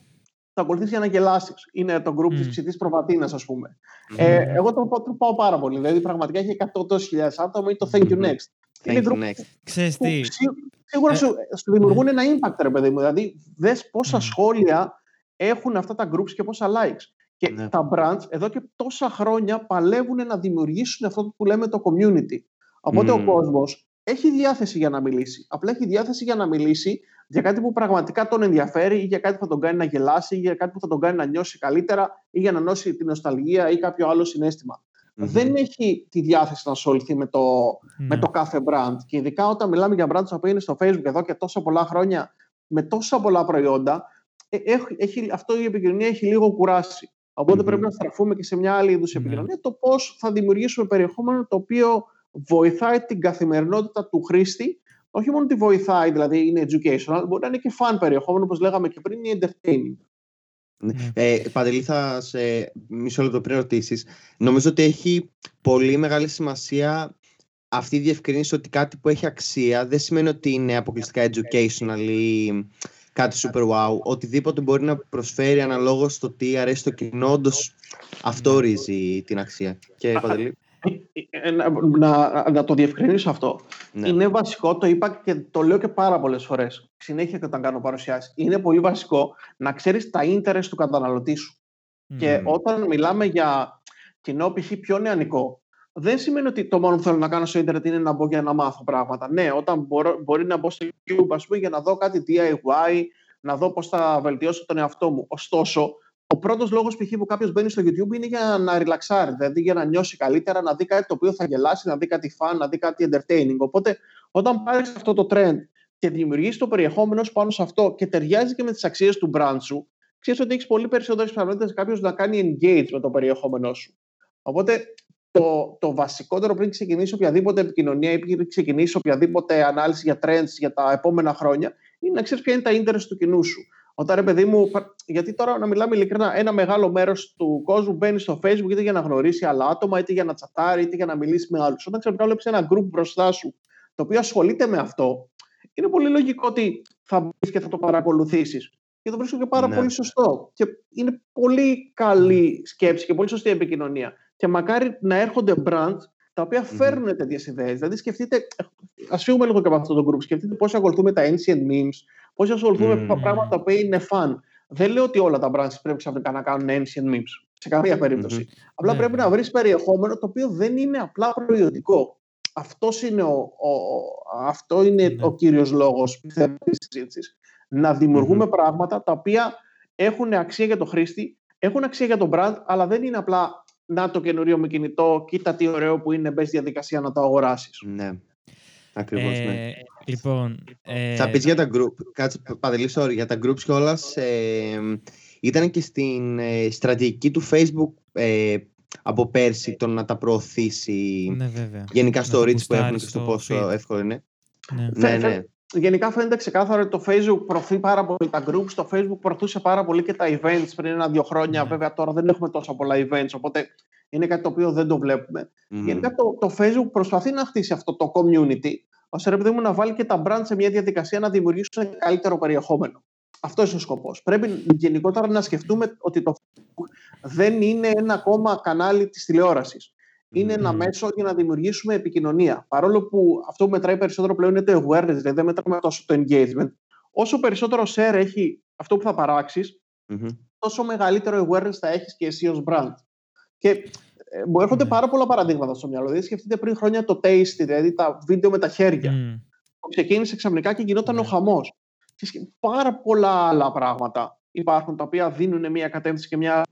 θα ακολουθήσει για να γελάσει. Είναι το group mm. τη ψητής προβατίνας, ας πούμε. Ε, εγώ το, το, πάω πάρα πολύ. Δηλαδή, πραγματικά έχει 100.000 άτομα ή το Thank you next. Thank είναι you next. Ξέρεις τι; Σίγουρα ε, σου, σου δημιουργούν ένα impact, ρε παιδί μου. Δηλαδή, δες πόσα σχόλια έχουν αυτά τα groups και πόσα likes. Και ναι. τα brands εδώ και τόσα χρόνια παλεύουν να δημιουργήσουν αυτό που λέμε το community. Οπότε ο κόσμος έχει διάθεση για να μιλήσει. Απλά έχει διάθεση για να μιλήσει για κάτι που πραγματικά τον ενδιαφέρει ή για κάτι που θα τον κάνει να γελάσει ή για κάτι που θα τον κάνει να νιώσει καλύτερα ή για να νιώσει την νοσταλγία ή κάποιο άλλο Δεν έχει τη διάθεση να ασχοληθεί με το, με το κάθε brand. Και ειδικά όταν μιλάμε για brands που είναι στο Facebook εδώ και τόσα πολλά χρόνια με τόσα πολλά προϊόντα, ε, έχει, αυτό η επικοινωνία έχει λίγο κουράσει. Οπότε πρέπει να στραφούμε και σε μια άλλη είδους ναι. επικοινωνία, το πώς θα δημιουργήσουμε περιεχόμενο το οποίο βοηθάει την καθημερινότητα του χρήστη. Όχι μόνο τη βοηθάει, δηλαδή είναι educational, μπορεί να είναι και fun περιεχόμενο, όπως λέγαμε και πριν, ή entertaining. Ναι. ναι. Ε, Παντελή, θα σε μισό λεπτό πριν ρωτήσεις. Νομίζω ότι έχει πολύ μεγάλη σημασία αυτή η διευκρίνηση ότι κάτι που έχει αξία δεν σημαίνει ότι είναι αποκλειστικά educational ή κάτι super wow. Οτιδήποτε μπορεί να προσφέρει αναλόγως στο τι αρέσει το κοινό, όντως αυτό ναι. ορίζει την αξία. Και Παντελή. Ε, να, να, να, το διευκρινίσω αυτό. Ναι. Είναι βασικό, το είπα και το λέω και πάρα πολλέ φορέ. Συνέχεια και όταν κάνω παρουσιάσει. Είναι πολύ βασικό να ξέρει τα ίντερνετ του καταναλωτή σου. Και όταν μιλάμε για κοινό π.χ. πιο νεανικό, δεν σημαίνει ότι το μόνο που θέλω να κάνω στο ίντερνετ είναι να μπω για να μάθω πράγματα. Ναι, όταν μπορώ, μπορεί να μπω στο YouTube ας πούμε, για να δω κάτι DIY, να δω πώ θα βελτιώσω τον εαυτό μου. Ωστόσο, ο πρώτος λόγος π.χ. που κάποιος μπαίνει στο YouTube είναι για να ριλαξάρει, δηλαδή για να νιώσει καλύτερα, να δει κάτι το οποίο θα γελάσει, να δει κάτι fun, να δει κάτι entertaining. Οπότε, όταν πάρεις αυτό το trend και δημιουργήσει το περιεχόμενο σου πάνω σε αυτό και ταιριάζει και με τις αξίες του brand σου, ξέρεις ότι έχεις πολύ περισσότερες πιθανότητες κάποιος να κάνει engage με το περιεχόμενό σου. Οπότε, το, το βασικότερο πριν ξεκινήσει οποιαδήποτε επικοινωνία ή πριν ξεκινήσει οποιαδήποτε ανάλυση για trends για τα επόμενα χρόνια, είναι να ξέρεις ποια είναι τα interest του κοινού σου. Όταν ρε παιδί μου, γιατί τώρα να μιλάμε ειλικρινά, ένα μεγάλο μέρος του κόσμου μπαίνει στο Facebook είτε για να γνωρίσει άλλα άτομα, είτε για να τσατάρει, είτε για να μιλήσει με άλλους. Όταν ξαφνικά βλέπει ένα group μπροστά σου το οποίο ασχολείται με αυτό, είναι πολύ λογικό ότι θα μπεις και θα το παρακολουθήσεις. Και το βρίσκω και πάρα ναι. πολύ σωστό. Και είναι πολύ καλή σκέψη και πολύ σωστή επικοινωνία. Και μακάρι να έρχονται brands τα οποία φέρνουν mm-hmm. τέτοιες ιδέες. Δηλαδή, σκεφτείτε, α φύγουμε λίγο και από αυτό το group, σκεφτείτε πώς ακολουθούμε τα ancient memes, πώς ασχοληθούμε με mm. πράγματα που είναι fun. Δεν λέω ότι όλα τα branches πρέπει ξαφνικά να κάνουν ancient memes. Σε καμία περίπτωση. Mm-hmm. Απλά yeah. Ναι, πρέπει ναι. να βρεις περιεχόμενο το οποίο δεν είναι απλά προϊόντικό. Αυτός είναι ο, ο, αυτό είναι mm-hmm. ο κύριος λόγος της συζήτησης. Να δημιουργούμε πράγματα τα οποία έχουν αξία για το χρήστη, έχουν αξία για τον brand, αλλά δεν είναι απλά να το καινούριο με κινητό, κοίτα τι ωραίο που είναι, μπες διαδικασία να το αγοράσεις. Ναι. Ακριβώς, ναι. ε, ναι. Λοιπόν, ε... Θα πεις για τα group. Κάτσε, Παντελή, sorry, για τα groups κιόλας. Ε, ήταν και στην ε, στρατηγική του Facebook ε, από πέρσι το να τα προωθήσει. Ναι, βέβαια. Γενικά στο reach που έχουν και στο πόσο εύκολο είναι. Ναι, ναι. ναι. Γενικά φαίνεται ξεκάθαρο ότι το Facebook προωθεί πάρα πολύ τα groups. Το Facebook προωθούσε πάρα πολύ και τα events πριν ένα-δύο χρόνια. Ναι. Βέβαια τώρα δεν έχουμε τόσα πολλά events, οπότε είναι κάτι το οποίο δεν το βλέπουμε. Mm. Γενικά το, το Facebook προσπαθεί να χτίσει αυτό το community, ώστε ρε παιδί μου να βάλει και τα brand σε μια διαδικασία να δημιουργήσουν καλύτερο περιεχόμενο. Αυτό είναι ο σκοπός. Πρέπει γενικότερα να σκεφτούμε ότι το Facebook δεν είναι ένα ακόμα κανάλι της τηλεόρασης. Είναι ένα μέσο για να δημιουργήσουμε επικοινωνία. Παρόλο που αυτό που μετράει περισσότερο πλέον είναι το awareness, δηλαδή δεν μετράμε τόσο το engagement. Όσο περισσότερο share έχει αυτό που θα παράξεις, τόσο μεγαλύτερο awareness θα έχεις και εσύ ως brand. Και ε, μου έρχονται ναι. πάρα πολλά παραδείγματα στο μυαλό. Δηλαδή, σκεφτείτε πριν χρόνια το Taste, δηλαδή τα βίντεο με τα χέρια. Mm. Που ξεκίνησε ξαφνικά και γινόταν ο ναι. χαμός. Και πάρα πολλά άλλα πράγματα υπάρχουν τα οποία δίνουν μια κατεύθυνση και μια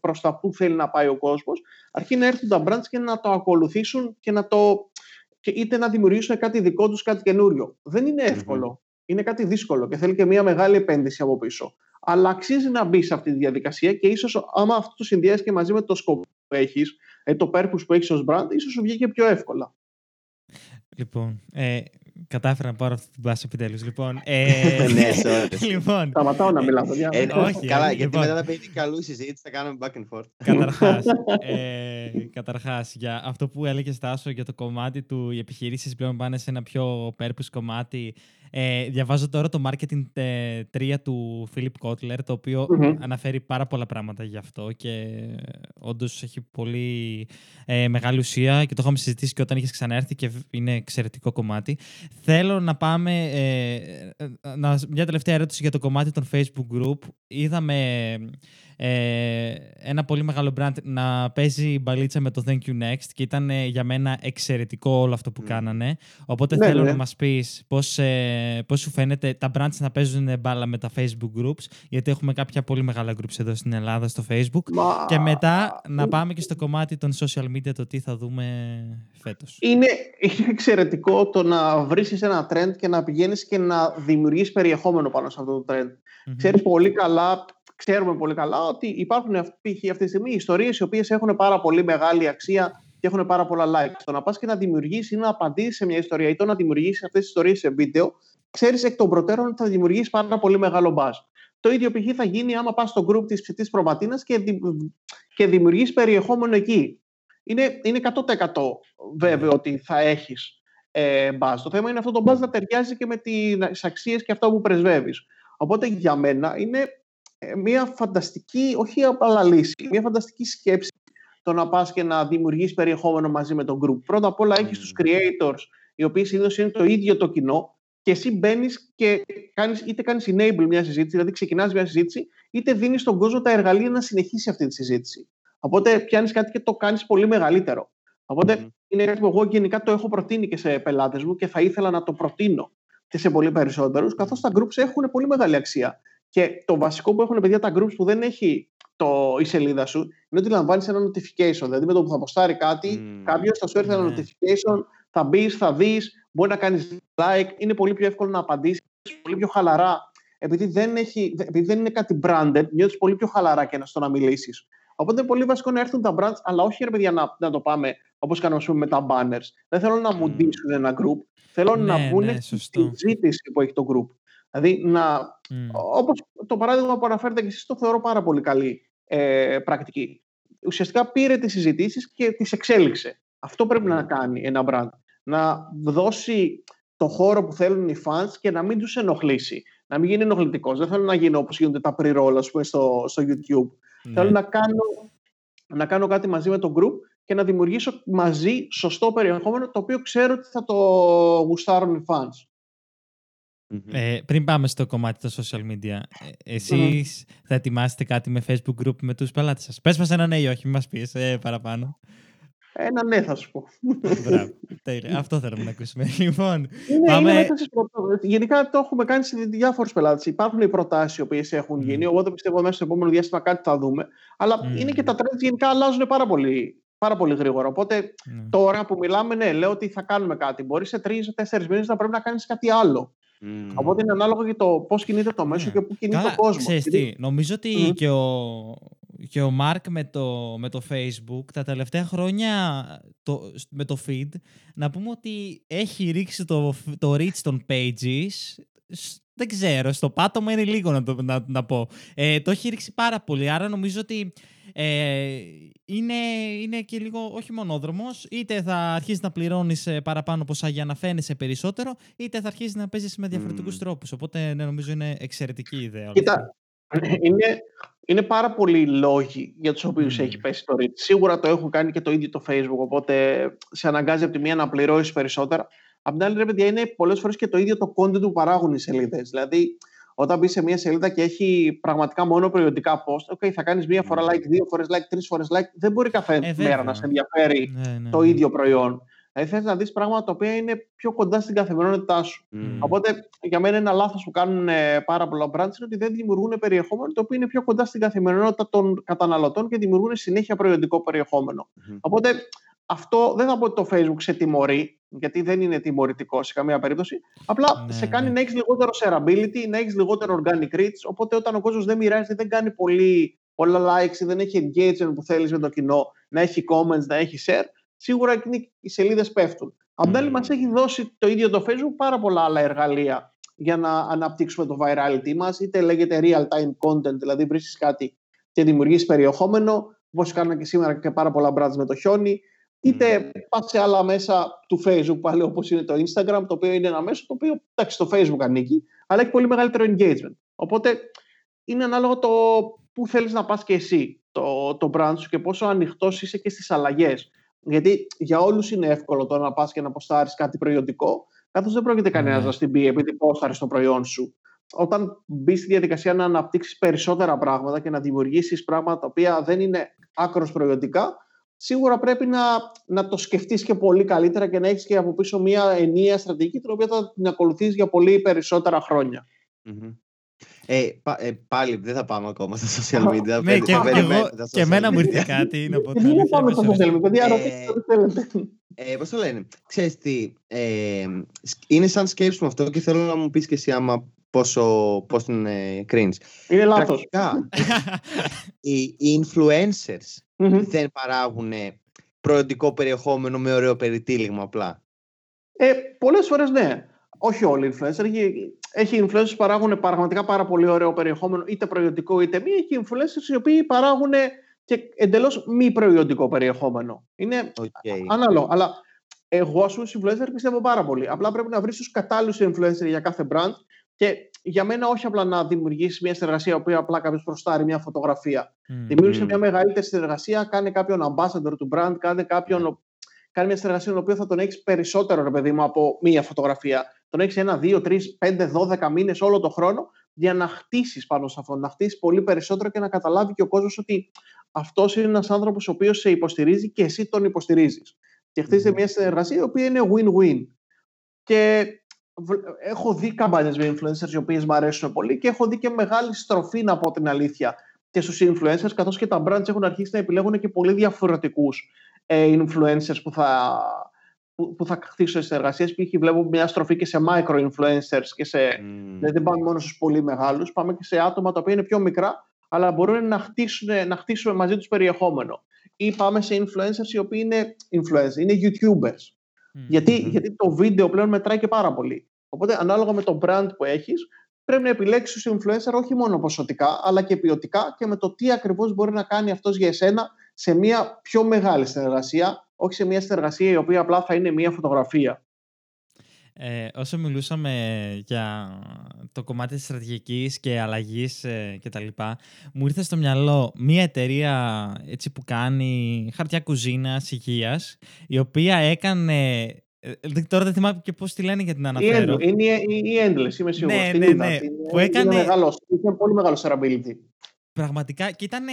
προς τα που θέλει να πάει ο κόσμος. Αρχεί να έρθουν τα brands και να το ακολουθήσουν και να το. Και είτε να δημιουργήσουν κάτι δικό τους, κάτι καινούριο. Δεν είναι εύκολο. Είναι κάτι δύσκολο και θέλει και μια μεγάλη επένδυση από πίσω. Αλλά αξίζει να μπει σε αυτή τη διαδικασία και ίσως, άμα αυτό το συνδυάσει και μαζί με το σκοπό που έχεις, ε, το purpose που έχεις ως brand, ίσως σου βγει και πιο εύκολα. Λοιπόν, ε, κατάφερα να πάρω αυτή την πάση επιτέλους. Λοιπόν, ε, ναι, λοιπόν, Σταματάω να μιλάω, ε, όχι, καλά, γιατί λοιπόν. μετά θα πει καλού συζήτηση, θα κάνουμε back and forth. Καταρχάς, ε, καταρχάς, για αυτό που έλεγες Στάσο για το κομμάτι του, οι επιχειρήσεις πλέον πάνε σε ένα πιο purpose κομμάτι ε, διαβάζω τώρα το Marketing 3 ε, του Philip Kotler, το οποιο αναφέρει πάρα πολλά πράγματα γι' αυτό και όντως έχει πολύ ε, μεγάλη ουσία και το είχαμε συζητήσει και όταν είχες ξαναέρθει και είναι εξαιρετικό κομμάτι. Θέλω να πάμε. Ε, ε να, μια τελευταία ερώτηση για το κομμάτι των Facebook Group. Είδαμε ε, ένα πολύ μεγάλο brand να παίζει μπαλίτσα με το Thank You Next και ήταν ε, για μένα εξαιρετικό όλο αυτό που κάνανε. Οπότε ναι, θέλω ναι. να μας πεις πώς, ε, πώς σου φαίνεται τα brands να παίζουν μπάλα με τα Facebook groups γιατί έχουμε κάποια πολύ μεγάλα groups εδώ στην Ελλάδα στο Facebook και μετά να πάμε και στο κομμάτι των social media το τι θα δούμε φέτος. Είναι, είναι εξαιρετικό το να βρίσκεις ένα trend και να πηγαίνεις και να δημιουργείς περιεχόμενο πάνω σε αυτό το trend. mm Ξέρεις πολύ καλά ξέρουμε πολύ καλά ότι υπάρχουν αυτή τη στιγμή ιστορίες οι οποίες έχουν πάρα πολύ μεγάλη αξία και έχουν πάρα πολλά likes. Το να πας και να δημιουργήσει ή να απαντήσεις σε μια ιστορία ή το να δημιουργήσεις αυτές τις ιστορίες σε βίντεο, ξέρεις εκ των προτέρων ότι θα δημιουργήσει πάρα πολύ μεγάλο buzz. Το ίδιο π.χ. θα γίνει άμα πας στο group της ψητή προβατίνας και, δη, και δημιουργείς περιεχόμενο εκεί. Είναι, είναι 100% βέβαιο ότι θα έχεις ε, buzz. Το θέμα είναι αυτό το buzz να ταιριάζει και με τις αξίες και αυτά που πρεσβεύεις. Οπότε για μένα είναι ε, μια φανταστική, όχι απλά λύση, μια φανταστική σκέψη το να πας και να δημιουργείς περιεχόμενο μαζί με τον group. Πρώτα απ' όλα έχεις τους creators, οι οποίοι συνήθως είναι το ίδιο το κοινό και εσύ μπαίνεις και κάνεις, είτε κάνεις enable μια συζήτηση, δηλαδή ξεκινάς μια συζήτηση, είτε δίνεις στον κόσμο τα εργαλεία να συνεχίσει αυτή τη συζήτηση. Οπότε πιάνεις κάτι και το κάνεις πολύ μεγαλύτερο. Οπότε είναι κάτι που εγώ γενικά το έχω προτείνει και σε πελάτες μου και θα ήθελα να το προτείνω και σε πολύ περισσότερους, καθώς τα groups έχουν πολύ μεγάλη αξία. Και το βασικό που έχουν παιδιά τα groups που δεν έχει το, η σελίδα σου είναι ότι λαμβάνεις ένα notification. Δηλαδή με το που θα αποστάρει κάτι, mm. κάποιος θα σου έρθει ένα ναι. notification, θα μπεις, θα δεις, μπορεί να κάνεις like, είναι πολύ πιο εύκολο να απαντήσεις, πολύ πιο χαλαρά. Επειδή δεν, έχει, επειδή δεν είναι κάτι branded, νιώθεις πολύ πιο χαλαρά και να στο να μιλήσεις. Οπότε είναι πολύ βασικό να έρθουν τα brands, αλλά όχι ρε παιδιά να, να το πάμε όπως κάνουμε πούμε, με τα banners. Δεν θέλω να μου ντύσουν ένα group. Θέλω ναι, να μπουν ναι, στη συζήτηση που έχει το group. Δηλαδή, να, mm. όπως το παράδειγμα που αναφέρετε και εσείς, το θεωρώ πάρα πολύ καλή ε, πρακτική. Ουσιαστικά πήρε τις συζητήσεις και τις εξέλιξε. Αυτό πρέπει να κάνει ένα brand. Να δώσει το χώρο που θέλουν οι fans και να μην τους ενοχλήσει. Να μην γίνει ενοχλητικός. Δεν θέλω να γίνω όπως γίνονται τα pre-roll στο, στο YouTube. Ναι. Θέλω να κάνω, να κάνω κάτι μαζί με το group και να δημιουργήσω μαζί σωστό περιεχόμενο το οποίο ξέρω ότι θα το γουστάρουν οι fans. Ε, πριν πάμε στο κομμάτι των social media, ε, εσείς θα ετοιμάσετε κάτι με facebook group με τους πελάτες σας; Πες μας ένα ναι ή όχι, μην μας πεις ε, παραπάνω. Ένα ναι θα σου πω. Μπράβο, τέλεια. Αυτό θέλουμε να ακούσουμε. Λοιπόν, είναι, πάμε... είναι Γενικά το έχουμε κάνει σε διάφορους πελάτες. Υπάρχουν οι προτάσεις οι οποίες έχουν mm. γίνει. Εγώ δεν πιστεύω μέσα στο επόμενο διάστημα κάτι θα δούμε. Αλλά mm. είναι και τα trends γενικά αλλάζουν πάρα πολύ, πάρα πολύ γρήγορα. Οπότε mm. τώρα που μιλάμε, ναι, λέω ότι θα κάνουμε κάτι. Μπορεί σε τρει-τέσσερι μήνες να πρέπει να κάνεις κάτι άλλο. Mm. Οπότε είναι ανάλογο για το πώς κινείται το μέσο yeah. Ναι. και πού κινείται ο κόσμος. Ξέρεις τι, νομίζω ότι mm. και ο, και ο Μάρκ με το, με το Facebook τα τελευταία χρόνια το, με το feed να πούμε ότι έχει ρίξει το, το reach των pages δεν ξέρω, στο πάτωμα είναι λίγο να, το, να, να πω. Ε, το έχει ρίξει πάρα πολύ, άρα νομίζω ότι ε, είναι, είναι και λίγο όχι μονόδρομος. Είτε θα αρχίσεις να πληρώνεις ε, παραπάνω ποσά για να φαίνεσαι περισσότερο, είτε θα αρχίσεις να παίζεις με διαφορετικούς mm. τρόπους. Οπότε ναι, νομίζω είναι εξαιρετική ιδέα. Κοίτα, είναι, είναι πάρα πολλοί λόγοι για τους οποίους έχει πέσει το reach. Σίγουρα το έχουν κάνει και το ίδιο το Facebook, οπότε σε αναγκάζει από τη μία να πληρώσεις περισσότερα. Απ' την άλλη, ρε παιδιά, είναι πολλές φορές και το ίδιο το content που παράγουν οι σελίδες. Δηλαδή, όταν μπεις σε μια σελίδα και έχει πραγματικά μόνο περιοδικά post, okay, θα κάνεις μία φορά like, δύο φορές like, τρεις φορές like. Δεν μπορεί κάθε ε, μέρα να σε ενδιαφέρει ναι, ναι, το ναι. ίδιο προϊόν. Δηλαδή θες να δεις πράγματα τα οποία είναι πιο κοντά στην καθημερινότητά σου. Mm. Οπότε για μένα ένα λάθος που κάνουν ε, πάρα πολλά brands είναι ότι δεν δημιουργούν περιεχόμενο το οποίο είναι πιο κοντά στην καθημερινότητα των καταναλωτών και δημιουργούν συνέχεια προϊόντικό περιεχόμενο. Mm. Οπότε αυτό δεν θα πω ότι το Facebook σε τιμωρεί, γιατί δεν είναι τιμωρητικό σε καμία περίπτωση. Απλά ναι, σε κάνει ναι. να έχεις λιγότερο shareability, να έχεις λιγότερο organic reach. Οπότε όταν ο κόσμος δεν μοιράζεται, δεν κάνει πολύ, πολλά likes, δεν έχει engagement που θέλεις με το κοινό, να έχει comments, να έχει share, σίγουρα οι σελίδες πέφτουν. Από την άλλη, μας έχει δώσει το ίδιο το Facebook πάρα πολλά άλλα εργαλεία για να αναπτύξουμε το virality μας, είτε λέγεται real time content, δηλαδή βρίσκεις κάτι και δημιουργείς περιεχόμενο, όπως κάνουμε και σήμερα και πάρα πολλά brands με το χιόνι, είτε mm. πας σε άλλα μέσα του Facebook πάλι όπως είναι το Instagram, το οποίο είναι ένα μέσο το οποίο εντάξει, στο Facebook ανήκει, αλλά έχει πολύ μεγαλύτερο engagement. Οπότε είναι ανάλογο το πού θέλεις να πας και εσύ το, το brand σου και πόσο ανοιχτός είσαι και στις αλλαγές. Γιατί για όλους είναι εύκολο το να πας και να αποστάρεις κάτι προϊόντικό, καθώς δεν πρόκειται κανένας mm. να στην πει επειδή πόσταρεις το προϊόν σου. Όταν μπεις στη διαδικασία να αναπτύξεις περισσότερα πράγματα και να δημιουργήσεις πράγματα τα οποία δεν είναι άκρος προϊόντικά, σίγουρα πρέπει να, να το σκεφτείς και πολύ καλύτερα και να έχεις και από πίσω μια ενιαία στρατηγική την οποία θα την ακολουθείς για πολύ περισσότερα χρόνια. Ε, ε, πάλι δεν θα πάμε ακόμα στα social media. ναι, και, εγώ, και εμένα μου ήρθε κάτι. Δεν θα πάμε στα social media. Παιδιά, ρωτήστε ό,τι θέλετε. Ε, πώς το λένε. Ξέρεις τι, ε, είναι σαν σκέψη αυτό και θέλω να μου πεις και εσύ άμα πόσο, πώς την ε, κρίνεις. Είναι λάθος. οι, influencers δεν παράγουν προϊόντικό περιεχόμενο με ωραίο περιτύλιγμα απλά. Ε, πολλές φορές ναι. όχι όλοι οι influencers. Έχει, έχει influencers που παράγουν πραγματικά πάρα πολύ ωραίο περιεχόμενο, είτε προϊόντικό είτε μη. Έχει influencers οι οποίοι παράγουν και εντελώς μη προϊόντικό περιεχόμενο. Είναι okay. ανάλογο. Αλλά εγώ, ας πούμε, influencer πιστεύω πάρα πολύ. Απλά πρέπει να βρεις τους κατάλληλους influencer για κάθε brand και για μένα όχι απλά να δημιουργήσεις μια συνεργασία που απλά κάποιος προστάρει μια φωτογραφία. Mm. Δημιούργησε μια μεγαλύτερη συνεργασία, κάνει κάποιον ambassador του brand, κάνει, κάποιον, κάνει μια συνεργασία την οποία θα τον έχεις περισσότερο, ρε παιδί μου, από μία φωτογραφία. Τον έχεις ένα, δύο, τρεις, πέντε, δώδεκα μήνες όλο το χρόνο για να χτίσεις πάνω σε αυτό, να χτίσεις πολύ περισσότερο και να καταλάβει και ο κόσμος ότι αυτός είναι ένας άνθρωπος ο οποίος σε υποστηρίζει και εσύ τον υποστηρίζεις. Και χτίζεται μια συνεργασία η οποία είναι win-win. Και έχω δει καμπάνιες με influencers οι οποίες μου αρέσουν πολύ και έχω δει και μεγάλη στροφή να πω την αλήθεια και στους influencers καθώς και τα brands έχουν αρχίσει να επιλέγουν και πολύ διαφορετικούς ε, influencers που θα, που, που θα χτίσουν συνεργασίε. Π.χ. βλέπω μια στροφή και σε micro influencers και σε, mm. δεν πάμε μόνο στους πολύ μεγάλους, πάμε και σε άτομα τα οποία είναι πιο μικρά αλλά μπορούν να χτίσουν, να χτίσουν μαζί τους περιεχόμενο. Ή πάμε σε influencers οι οποίοι είναι influencers, είναι YouTubers. Γιατί, γιατί το βίντεο πλέον μετράει και πάρα πολύ. Οπότε, ανάλογα με το brand που έχεις, πρέπει να επιλέξεις του influencer όχι μόνο ποσοτικά, αλλά και ποιοτικά και με το τι ακριβώς μπορεί να κάνει αυτός για εσένα σε μια πιο μεγάλη συνεργασία, όχι σε μια συνεργασία η οποία απλά θα είναι μια φωτογραφία. Ε, όσο μιλούσαμε για το κομμάτι της στρατηγικής και αλλαγής ε, και τα λοιπά, μου ήρθε στο μυαλό μια εταιρεία έτσι, που κάνει χαρτιά κουζίνας υγείας, η οποία έκανε ε, τώρα δεν θυμάμαι και πώς τη λένε για την αναφέρω. Είναι η Endless, είμαι σίγουρος. Ναι, ναι, ναι. που έκανε... είναι, είναι πολύ μεγάλος servability. Πραγματικά, και ήταν.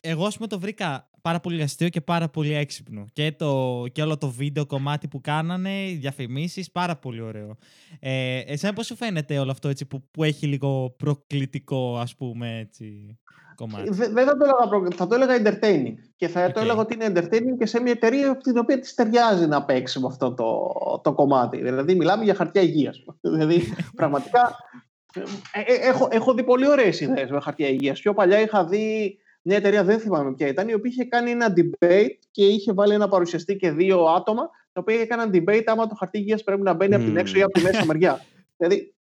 Εγώ, ας πούμε, το βρήκα πάρα πολύ αστείο και πάρα πολύ έξυπνο. Και, το, και όλο το βίντεο κομμάτι που κάνανε, διαφημίσεις, πάρα πολύ ωραίο. Ε, εσένα πώς σου φαίνεται όλο αυτό έτσι, που, που έχει λίγο προκλητικό, ας πούμε, έτσι, κομμάτι; Δεν θα το έλεγα θα το έλεγα entertaining. Και θα το έλεγα ότι είναι entertaining και σε μια εταιρεία την οποία της ταιριάζει να παίξει με αυτό το, το κομμάτι. Δηλαδή, μιλάμε για χαρτιά υγείας. δηλαδή, πραγματικά ε, ε, έχω, έχω δει πολύ ωραίες ιδέες με χαρτιά υγείας. Πιο παλιά είχα δει μια εταιρεία, δεν θυμάμαι ποια ήταν, η οποία είχε κάνει ένα debate και είχε βάλει ένα παρουσιαστή και δύο άτομα, τα οποία έκαναν debate άμα το χαρτί υγείας πρέπει να μπαίνει mm. από την έξω ή από τη μέσα μεριά. δηλαδή,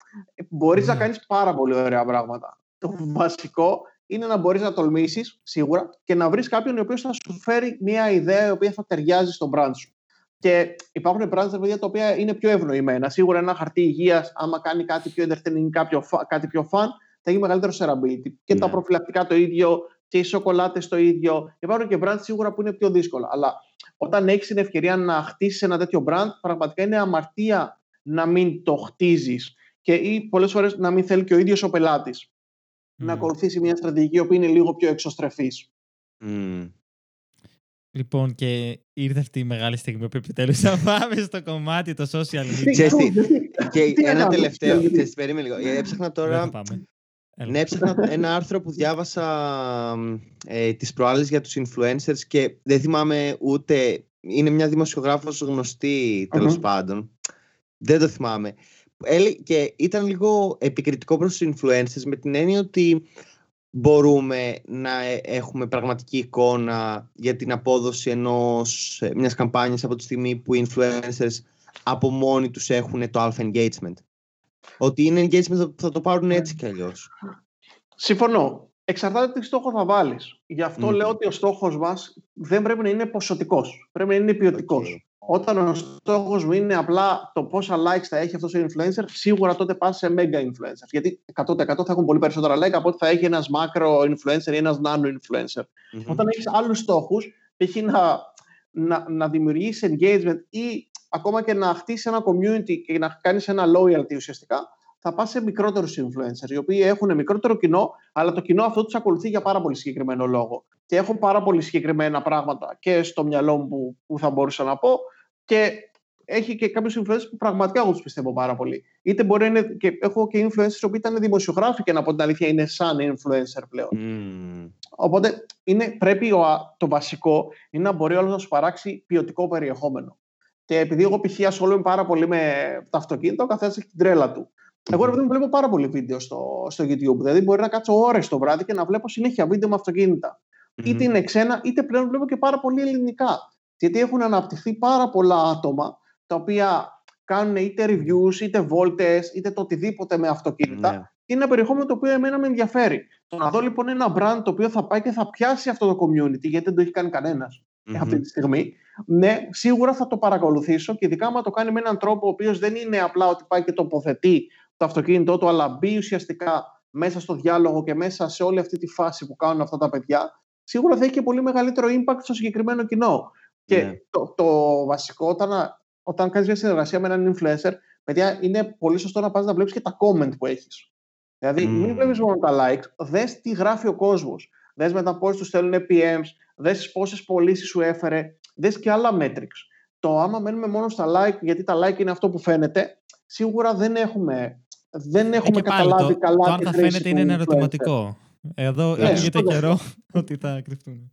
μπορείς mm. να κάνεις πάρα πολύ ωραία πράγματα. Το βασικό είναι να μπορείς να τολμήσεις σίγουρα και να βρεις κάποιον ο οποίος θα σου φέρει μια ιδέα η οποία θα ταιριάζει στον brand σου. Και υπάρχουν brands παιδιά, τα οποία είναι πιο ευνοημένα. Σίγουρα ένα χαρτί υγείας, άμα κάνει κάτι πιο entertaining, κάτι πιο fun, θα έχει μεγαλύτερο servability. Και τα ναι. προφυλακτικά το ίδιο, και οι σοκολάτες το ίδιο. Υπάρχουν και brands σίγουρα που είναι πιο δύσκολα. Αλλά όταν έχεις την ευκαιρία να χτίσεις ένα τέτοιο brand, πραγματικά είναι αμαρτία να μην το χτίζεις και ή πολλές φορές να μην θέλει και ο ίδιος ο πελάτης να ακολουθήσει μια στρατηγική που είναι λίγο πιο εξωστρεφής. Λοιπόν, και ήρθε αυτή η μεγάλη στιγμή που επιτέλους θα πάμε στο κομμάτι το social media. και ένα τελευταίο. Περίμενε λίγο. Έψαχνα τώρα ναι, έψαχνα ένα άρθρο που διάβασα ε, τις προάλλες για τους influencers και δεν θυμάμαι ούτε... Είναι μια δημοσιογράφος γνωστή, πάντων. Δεν το θυμάμαι. Και ήταν λίγο επικριτικό προς τους influencers με την έννοια ότι μπορούμε να ε, έχουμε πραγματική εικόνα για την απόδοση ενός, ε, μιας καμπάνιας από τη στιγμή που οι influencers από μόνοι τους έχουν το alpha engagement. Ότι είναι engagement που θα το πάρουν έτσι κι αλλιώς. Συμφωνώ. Εξαρτάται τι στόχο θα βάλεις. Γι' αυτό λέω ότι ο στόχος μας δεν πρέπει να είναι ποσοτικός. Πρέπει να είναι ποιοτικός. Όταν ο στόχος μου είναι απλά το πόσα likes θα έχει αυτός ο influencer, σίγουρα τότε πας σε mega influencer. Γιατί 100% θα έχουν πολύ περισσότερα like από ότι θα έχει ένας macro influencer ή ένας nano influencer. Mm-hmm. Όταν έχεις άλλους στόχους, π.χ. να, να, να δημιουργήσει engagement ή ακόμα και να χτίσεις ένα community και να κάνεις ένα loyalty ουσιαστικά, θα πας σε μικρότερους influencers, οι οποίοι έχουν μικρότερο κοινό, αλλά το κοινό αυτό τους ακολουθεί για πάρα πολύ συγκεκριμένο λόγο. Και έχω πάρα πολύ συγκεκριμένα πράγματα και στο μυαλό μου που, θα μπορούσα να πω. Και έχει και κάποιους influencers που πραγματικά εγώ τους πιστεύω πάρα πολύ. Είτε μπορεί να είναι. Και έχω και influencers που ήταν δημοσιογράφοι και να πω την αλήθεια είναι σαν influencer πλέον. Mm. Οπότε είναι, πρέπει ο, το βασικό είναι να μπορεί όλος να σου παράξει ποιοτικό περιεχόμενο. Και επειδή εγώ π.χ. ασχολούμαι πάρα πολύ με τα αυτοκίνητα, ο καθένας έχει την τρέλα του. Εγώ mm-hmm. βλέπω πάρα πολύ βίντεο στο, στο YouTube. Δηλαδή, μπορεί να κάτσω ώρες το βράδυ και να βλέπω συνέχεια βίντεο με αυτοκίνητα. Mm-hmm. Είτε είναι ξένα, είτε πλέον βλέπω και πάρα πολύ ελληνικά. Γιατί έχουν αναπτυχθεί πάρα πολλά άτομα τα οποία κάνουν είτε reviews, είτε βόλτες, είτε το οτιδήποτε με αυτοκίνητα. Ναι. Είναι ένα περιεχόμενο το οποίο εμένα με ενδιαφέρει. Το να δω λοιπόν ένα brand το οποίο θα πάει και θα πιάσει αυτό το community, γιατί δεν το έχει κάνει κανένας mm-hmm. αυτή τη στιγμή. Ναι, σίγουρα θα το παρακολουθήσω και ειδικά άμα το κάνει με έναν τρόπο ο οποίος δεν είναι απλά ότι πάει και τοποθετεί το αυτοκίνητό του, αλλά μπει ουσιαστικά μέσα στο διάλογο και μέσα σε όλη αυτή τη φάση που κάνουν αυτά τα παιδιά, σίγουρα θα έχει και πολύ μεγαλύτερο impact στο συγκεκριμένο κοινό. Και ναι. το, το βασικό, όταν, όταν κάνεις μια συνεργασία με έναν influencer, παιδιά, είναι πολύ σωστό να πας να βλέπεις και τα comment που έχεις. Δηλαδή, mm. μην βλέπεις μόνο τα likes, δες τι γράφει ο κόσμος. Δες μετά πώς τους στέλνουν PMs, δες πόσες πωλήσεις σου έφερε, δες και άλλα metrics. Το άμα μένουμε μόνο στα like, γιατί τα like είναι αυτό που φαίνεται, σίγουρα δεν έχουμε, δεν έχουμε καταλάβει το, καλά. Το αν θα φαίνεται είναι ένα ερωτηματικό. Εδώ ναι, έρχεται καιρό ότι θα κρυφτούν.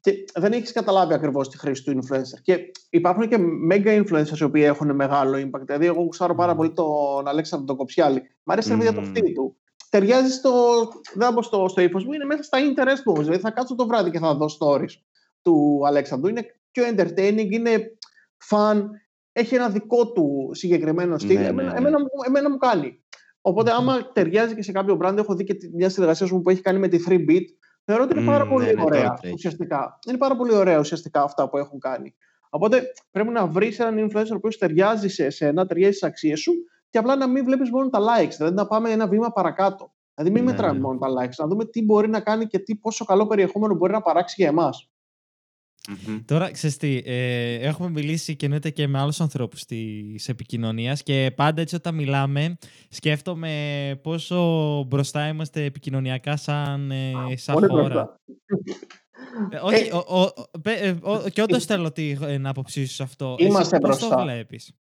Και δεν έχεις καταλάβει ακριβώς τη χρήση του influencer. Και υπάρχουν και mega influencers οι οποίοι έχουν μεγάλο impact. Δηλαδή, εγώ γουστάρω πάρα πολύ τον Αλέξανδρο τον Κοψιάλη. Μ' αρέσει mm. το φτύλι του. Ταιριάζει στο, δεν στο, στο ύφος μου, είναι μέσα στα interest μου. Δηλαδή, θα κάτσω το βράδυ και θα δω stories του Αλέξανδρου. Είναι πιο entertaining, είναι fun, έχει ένα δικό του συγκεκριμένο στυλ. Ναι, εμένα, ναι, ναι. Εμένα, μου κάνει. Οπότε, άμα ταιριάζει και σε κάποιο brand, έχω δει και μια συνεργασία μου που έχει κάνει με τη 3Bit, θεωρώ ότι είναι πάρα πολύ ναι, ωραία ουσιαστικά. Είναι πάρα πολύ ωραία ουσιαστικά αυτά που έχουν κάνει. Οπότε πρέπει να βρεις έναν influencer που ταιριάζει σε εσένα, ταιριάζει στις αξίες σου και απλά να μην βλέπεις μόνο τα likes. Δηλαδή να πάμε ένα βήμα παρακάτω. Δηλαδή μην ναι, μετράμε μόνο τα likes. Να δούμε τι μπορεί να κάνει και τι, πόσο καλό περιεχόμενο μπορεί να παράξει για εμάς. Mm-hmm. Τώρα, ξέρεις τι, ε, έχουμε μιλήσει και εννοείται και με άλλους ανθρώπους της επικοινωνίας και πάντα έτσι όταν μιλάμε σκέφτομαι πόσο μπροστά είμαστε επικοινωνιακά σαν, ε, σαν χώρα. Ε, όχι, ο, ο, ο, και όντως θέλω την άποψή σου σε αυτό. Είμαστε Εσύ, μπροστά. το βλέπεις;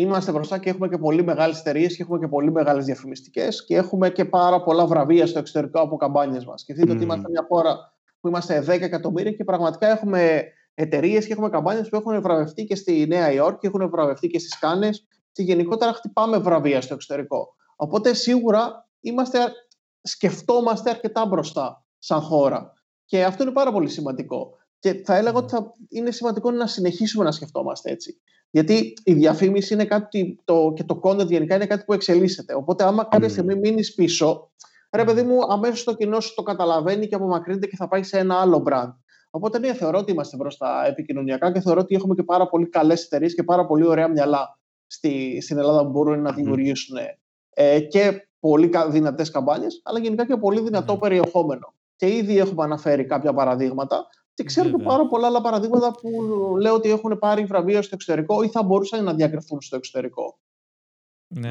Είμαστε μπροστά και έχουμε και πολύ μεγάλες εταιρείες και έχουμε και πολύ μεγάλες διαφημιστικές και έχουμε και πάρα πολλά βραβεία στο εξωτερικό από καμπάνιες μας. Σκεφτείτε mm. ότι είμαστε μια χώρα που είμαστε 10 εκατομμύρια και πραγματικά έχουμε εταιρείες και έχουμε καμπάνιες που έχουν βραβευτεί και στη Νέα Υόρκη, έχουν βραβευτεί και στις Κάνες και γενικότερα χτυπάμε βραβεία στο εξωτερικό. Οπότε σίγουρα είμαστε, σκεφτόμαστε αρκετά μπροστά σαν χώρα. Και αυτό είναι πάρα πολύ σημαντικό. Και θα έλεγα ότι θα είναι σημαντικό να συνεχίσουμε να σκεφτόμαστε έτσι. Γιατί η διαφήμιση είναι κάτι το, και το content γενικά είναι κάτι που εξελίσσεται. Οπότε, άμα κάποια στιγμή μείνεις πίσω, ρε παιδί μου, αμέσως το κοινό σου το καταλαβαίνει και απομακρύνεται και θα πάει σε ένα άλλο brand. Οπότε, ναι, θεωρώ ότι είμαστε μπροστά επικοινωνιακά και θεωρώ ότι έχουμε και πάρα πολύ καλές εταιρείες και πάρα πολύ ωραία μυαλά στη, στην Ελλάδα που μπορούν να δημιουργήσουν ε, και πολύ δυνατές καμπάνιες, αλλά γενικά και πολύ δυνατό περιεχόμενο. Και ήδη έχουμε αναφέρει κάποια παραδείγματα και ξέρω και πάρα πολλά άλλα παραδείγματα που λέω ότι έχουν πάρει βραβεία στο εξωτερικό ή θα μπορούσαν να διακριθούν στο εξωτερικό. Ναι.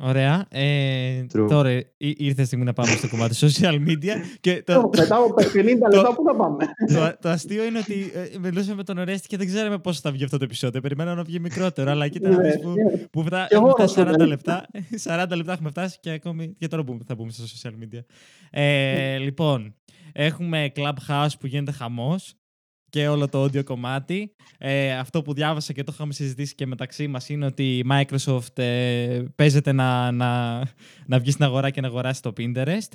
Ωραία. Ε, τώρα ήρθες η στιγμή να πάμε στο κομμάτι social media. Και το, Μετά από 50 λεπτά πού θα πάμε; Το, το αστείο είναι ότι ε, μιλούσαμε με τον Ορέστη και δεν ξέραμε πόσο θα βγει αυτό το επεισόδιο. Περιμέναμε να βγει μικρότερο, αλλά κοίτα ναι, που, ναι. που φτά, έχουμε φτάσει 40 λεπτά. 40 λεπτά έχουμε φτάσει και ακόμη και τώρα θα μπούμε στο social media. Ε, λοιπόν, έχουμε Clubhouse που γίνεται χαμός και όλο το audio κομμάτι. Ε, αυτό που διάβασα και το είχαμε συζητήσει και μεταξύ μας είναι ότι η Microsoft ε, παίζεται να, να, να βγει στην αγορά και να αγοράσει το Pinterest.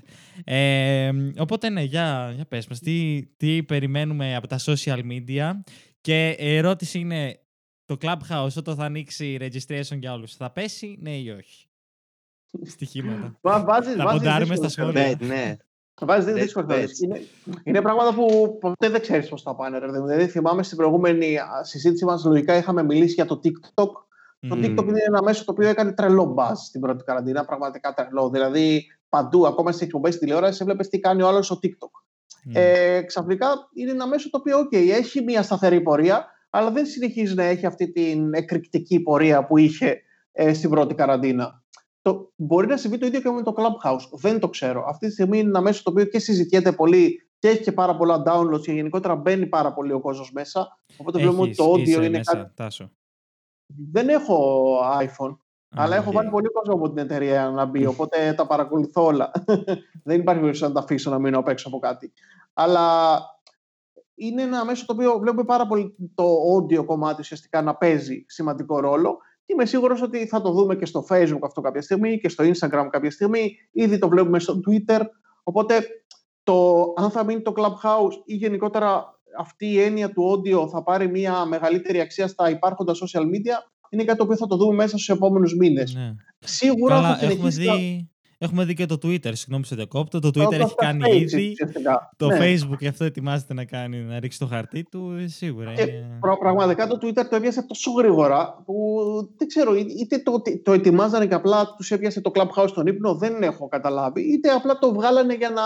Ε, οπότε ναι, για, για πες μας, τι, τι περιμένουμε από τα social media και η ερώτηση είναι το Clubhouse όταν θα ανοίξει registration για όλους θα πέσει ναι ή όχι; Στοιχήματα. Βάζεις, θα ποντάρουμε στα σχόλια. Ναι, ναι. Βάζεις δύο δύσκολε είναι, είναι πράγματα που ποτέ δεν ξέρεις πώς θα πάνε. Δηλαδή, θυμάμαι στην προηγούμενη συζήτηση μας, λογικά είχαμε μιλήσει για το TikTok. Το TikTok είναι ένα μέσο το οποίο έκανε τρελό buzz στην πρώτη καραντίνα, πραγματικά τρελό. Δηλαδή, παντού, ακόμα στις εκπομπές στη τηλεόρασης, έβλεπες τι κάνει ο άλλος στο TikTok. Mm. Ε, ξαφνικά είναι ένα μέσο το οποίο, OK, έχει μια σταθερή πορεία, αλλά δεν συνεχίζει να έχει αυτή την εκρηκτική πορεία που είχε ε, στην πρώτη καραντίνα. Το, μπορεί να συμβεί το ίδιο και με το Clubhouse. Δεν το ξέρω. Αυτή τη στιγμή είναι ένα μέσο το οποίο και συζητιέται πολύ και έχει και πάρα πολλά downloads και γενικότερα μπαίνει πάρα πολύ ο κόσμος μέσα. Οπότε βλέπουμε ότι το audio είναι μέσα, κάτι. Τάσο. Δεν έχω iPhone. αλλά έχω βάλει πολύ κόσμο από την εταιρεία να μπει, οπότε τα παρακολουθώ όλα. Δεν υπάρχει περίπτωση να τα αφήσω να μείνω απ' έξω από κάτι. Αλλά είναι ένα μέσο το οποίο βλέπουμε πάρα πολύ το audio κομμάτι ουσιαστικά να παίζει σημαντικό ρόλο και είμαι σίγουρος ότι θα το δούμε και στο Facebook αυτό κάποια στιγμή και στο Instagram κάποια στιγμή. Ήδη το βλέπουμε στο Twitter. Οπότε το, αν θα μείνει το Clubhouse ή γενικότερα αυτή η έννοια του audio θα πάρει μια μεγαλύτερη αξία στα υπάρχοντα social media, είναι κάτι το οποίο θα το δούμε μέσα στους επόμενους μήνες. Ναι. Σίγουρα Καλά, θα έχουμε δει, έχουμε δει και το Twitter, συγγνώμη σε διακόπτω. Το Twitter έχει κάνει ήδη. Το ναι. Facebook και αυτό ετοιμάζεται να κάνει, να ρίξει το χαρτί του, ε, σίγουρα. Και είναι... Πραγματικά το Twitter το έπιασε τόσο γρήγορα που δεν ξέρω, είτε το, το ετοιμάζανε και απλά τους έπιασε το Clubhouse στον ύπνο, δεν έχω καταλάβει, είτε απλά το βγάλανε για να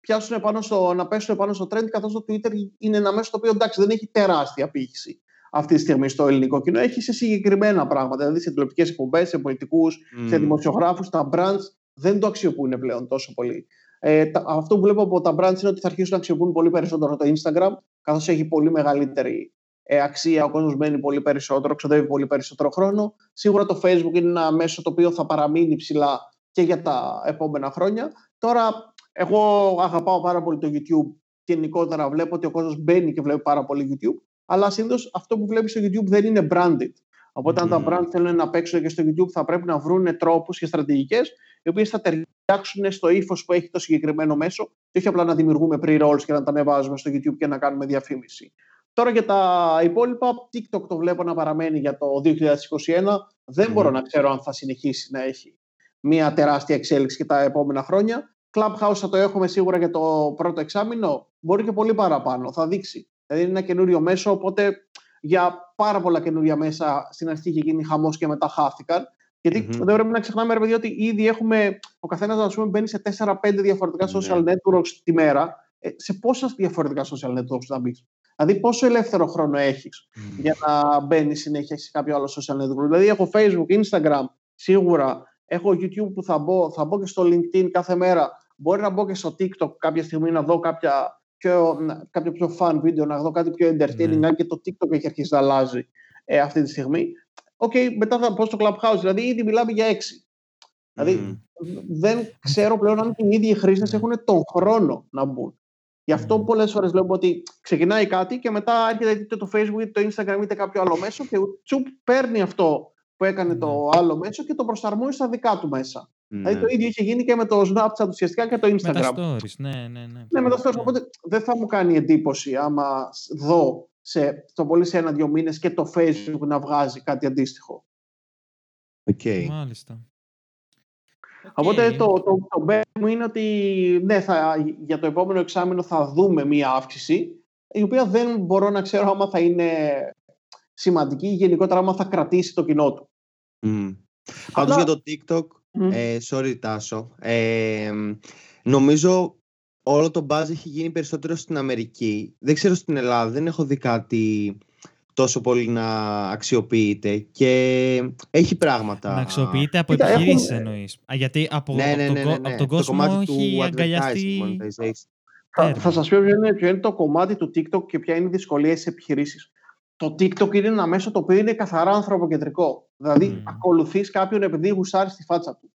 πιάσουν πάνω στο, να πέσουν πάνω στο trend, καθώς το Twitter είναι ένα μέσο το οποίο εντάξει δεν έχει τεράστια απήχηση αυτή τη στιγμή στο ελληνικό κοινό. Έχει σε συγκεκριμένα πράγματα, δηλαδή σε τηλεοπτικές εκπομπές, σε πολιτικούς, mm. σε δημοσιογράφους. Τα brands δεν το αξιοποιούν πλέον τόσο πολύ. Ε, τα, αυτό που βλέπω από τα brands είναι ότι θα αρχίσουν να αξιοποιούν πολύ περισσότερο το Instagram, καθώς έχει πολύ μεγαλύτερη ε, αξία, ο κόσμος μένει πολύ περισσότερο, ξοδεύει πολύ περισσότερο χρόνο. Σίγουρα το Facebook είναι ένα μέσο το οποίο θα παραμείνει ψηλά και για τα επόμενα χρόνια. Τώρα εγώ αγαπάω πάρα πολύ το YouTube και γενικότερα βλέπω ότι ο κόσμος μπαίνει και βλέπει πάρα πολύ YouTube. Αλλά συνήθως αυτό που βλέπεις στο YouTube δεν είναι branded. Οπότε, αν τα brand θέλουν να παίξουν και στο YouTube, θα πρέπει να βρουν τρόπους και στρατηγικές οι οποίες θα ταιριάξουν στο ύφος που έχει το συγκεκριμένο μέσο και όχι απλά να δημιουργούμε pre-rolls και να τα ανεβάζουμε στο YouTube και να κάνουμε διαφήμιση. Τώρα για τα υπόλοιπα, TikTok το βλέπω να παραμένει για το 2021. Δεν μπορώ να ξέρω αν θα συνεχίσει να έχει μια τεράστια εξέλιξη και τα επόμενα χρόνια. Clubhouse θα το έχουμε σίγουρα για το πρώτο εξάμεινο. Μπορεί και πολύ παραπάνω. Θα δείξει. Δηλαδή είναι ένα καινούριο μέσο, οπότε για πάρα πολλά καινούρια μέσα στην αρχή είχε γίνει χαμός και μετά χάθηκαν. Γιατί mm-hmm. δεν πρέπει να ξεχνάμε, ρε παιδί, ότι ήδη έχουμε. Ο καθένας, ας πούμε, μπαίνει σε 4-5 διαφορετικά ναι. social networks τη μέρα. Ε, σε πόσα διαφορετικά social networks θα μπεις; Δηλαδή, πόσο ελεύθερο χρόνο έχεις mm. για να μπαίνεις συνέχεια σε κάποιο άλλο social network; Δηλαδή, έχω Facebook, Instagram, σίγουρα. Έχω YouTube που θα μπω, θα μπω και στο LinkedIn κάθε μέρα. Μπορεί να μπω και στο TikTok κάποια στιγμή να δω κάποια πιο, κάποιο πιο fun βίντεο, να δω κάτι πιο entertaining, ναι. και το TikTok έχει αρχίσει να αλλάζει ε, αυτή τη στιγμή. OK, okay, μετά θα πω στο Clubhouse, δηλαδή ήδη μιλάμε για έξι. Δηλαδή δεν ξέρω πλέον αν και οι ίδιοι χρήστες ναι. έχουν τον χρόνο να μπουν. Γι' αυτό mm. πολλές φορές βλέπουμε ότι ξεκινάει κάτι και μετά έρχεται είτε το Facebook είτε το Instagram είτε κάποιο άλλο μέσο και τσουπ παίρνει αυτό που έκανε το άλλο μέσο και το προσαρμόζει στα δικά του μέσα. Δηλαδή το ναι. ίδιο είχε γίνει και με το Snapchat ουσιαστικά και το Instagram. Με τα stories, ναι, ναι, ναι. Ναι, με τα stories. Οπότε δεν θα μου κάνει εντύπωση άμα δω σε, το πολύ σε ένα-δύο μήνες και το Facebook να βγάζει κάτι αντίστοιχο. Okay. Μάλιστα. Οπότε το, το, το μου είναι ότι ναι, θα, για το επόμενο εξάμεινο θα δούμε μία αύξηση η οποία δεν μπορώ να ξέρω άμα θα είναι σημαντική ή γενικότερα άμα θα κρατήσει το κοινό του. Mm. Πάντως για το TikTok ε, sorry Τάσο. Ε, νομίζω όλο το buzz έχει γίνει περισσότερο στην Αμερική. Δεν ξέρω στην Ελλάδα, δεν έχω δει κάτι τόσο πολύ να αξιοποιείται και έχει πράγματα. Να αξιοποιείται από επιχειρήσεις έχουμε... εννοείς. γιατί από, ναι, ναι, ναι, από τον κόσμο έχει αγκαλιαστεί... Θα, θα σας πω ποιο είναι, ποιο είναι το κομμάτι του TikTok και ποια είναι η δυσκολία στις επιχειρήσεις το TikTok είναι ένα μέσο το οποίο είναι καθαρά ανθρωποκεντρικό. Δηλαδή, mm. ακολουθείς κάποιον επειδή γουστάρεις τη φάτσα του.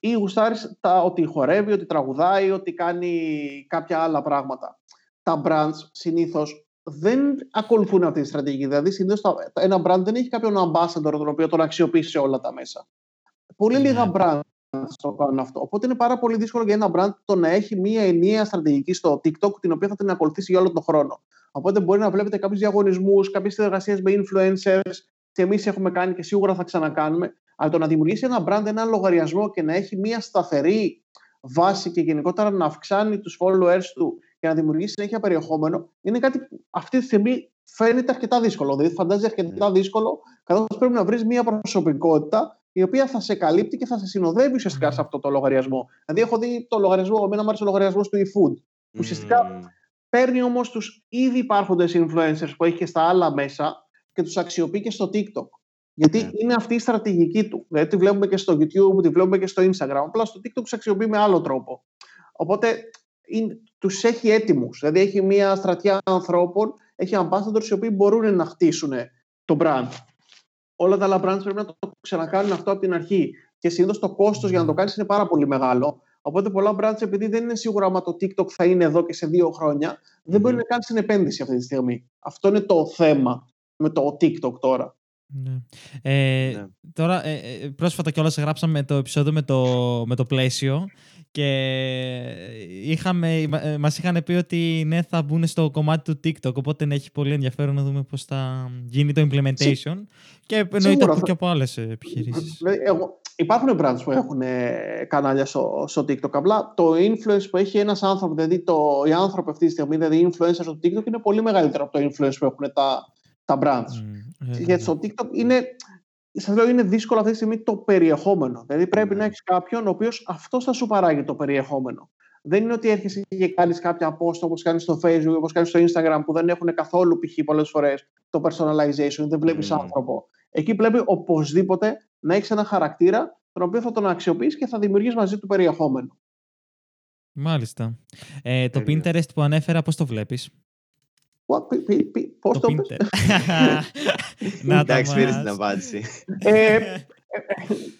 Ή γουστάρεις ότι χορεύει, ότι τραγουδάει, ότι κάνει κάποια άλλα πράγματα. Τα brands συνήθως δεν ακολουθούν αυτή τη στρατηγική. Δηλαδή, συνήθως ένα brand δεν έχει κάποιον ambassador τον οποίο τον αξιοποιείς σε όλα τα μέσα. Πολύ mm. λίγα brands το κάνουν αυτό. Οπότε είναι πάρα πολύ δύσκολο για ένα brand το να έχει μία ενιαία στρατηγική στο TikTok την οποία θα την ακολουθήσει για όλο τον χρόνο. Οπότε μπορεί να βλέπετε κάποιους διαγωνισμούς, κάποιες συνεργασίες με influencers και εμείς έχουμε κάνει και σίγουρα θα ξανακάνουμε. Αλλά το να δημιουργήσει ένα brand, ένα λογαριασμό και να έχει μια σταθερή βάση και γενικότερα να αυξάνει τους followers του και να δημιουργήσει συνέχεια περιεχόμενο, είναι κάτι που αυτή τη στιγμή φαίνεται αρκετά δύσκολο. Δηλαδή, φαντάζει αρκετά ναι. δύσκολο, καθώς πρέπει να βρεις μια προσωπικότητα η οποία θα σε καλύπτει και θα σε συνοδεύει ουσιαστικά σε αυτό το λογαριασμό. Δηλαδή, έχω δει το λογαριασμό, εμένα μου άρεσε ο λογαριασμός του eFood. Ουσιαστικά Παίρνει όμως τους ήδη υπάρχοντες influencers που έχει και στα άλλα μέσα και τους αξιοποιεί και στο TikTok. Γιατί ναι. είναι αυτή η στρατηγική του. Δηλαδή τη βλέπουμε και στο YouTube, τη βλέπουμε και στο Instagram. Απλά στο TikTok τους αξιοποιεί με άλλο τρόπο. Οπότε τους έχει έτοιμους. Δηλαδή έχει μια στρατιά ανθρώπων, έχει ambassadors οι οποίοι μπορούν να χτίσουν το brand. Όλα τα άλλα brands πρέπει να το ξανακάνουν αυτό από την αρχή. Και συνήθως το κόστος για να το κάνεις είναι πάρα πολύ μεγάλο. Οπότε πολλά brands, επειδή δεν είναι σίγουρα άμα το TikTok θα είναι εδώ και σε δύο χρόνια, δεν μπορεί να κάνει την επένδυση αυτή τη στιγμή. Αυτό είναι το θέμα με το TikTok τώρα. Ναι. Ε, ναι. Τώρα, ε, ε πρόσφατα κιόλας γράψαμε το επεισόδιο με το, με το πλαίσιο Και είχαμε, μας είχαν πει ότι ναι θα μπουν στο κομμάτι του TikTok οπότε ναι, έχει πολύ ενδιαφέρον να δούμε πώς θα γίνει το implementation και εννοείται από, και από άλλες επιχειρήσεις. Εγώ, υπάρχουν brands που έχουν κανάλια στο, στο TikTok απλά το influence που έχει ένας άνθρωπος δηλαδή το, οι άνθρωποι αυτή τη στιγμή δηλαδή οι influencers στο TikTok είναι πολύ μεγαλύτερο από το influence που έχουν τα, τα brands. Mm, Γιατί στο TikTok είναι σας λέω είναι δύσκολο αυτή τη στιγμή το περιεχόμενο. Δηλαδή πρέπει να ναι. έχεις κάποιον ο οποίος αυτός θα σου παράγει το περιεχόμενο. Δεν είναι ότι έρχεσαι και κάνεις κάποια post όπως κάνεις στο Facebook, όπως κάνεις στο Instagram, που δεν έχουν καθόλου π.χ. πολλές φορές το personalization, δεν βλέπεις mm. άνθρωπο. Εκεί πρέπει οπωσδήποτε να έχεις ένα χαρακτήρα τον οποίο θα τον αξιοποιήσει και θα δημιουργήσει μαζί του περιεχόμενο. Μάλιστα. Ε, το Pinterest που ανέφερα, πώς το βλέπεις; Πώ το πείτε. Να Εντάξει, πήρε την απάντηση. Ε, ε,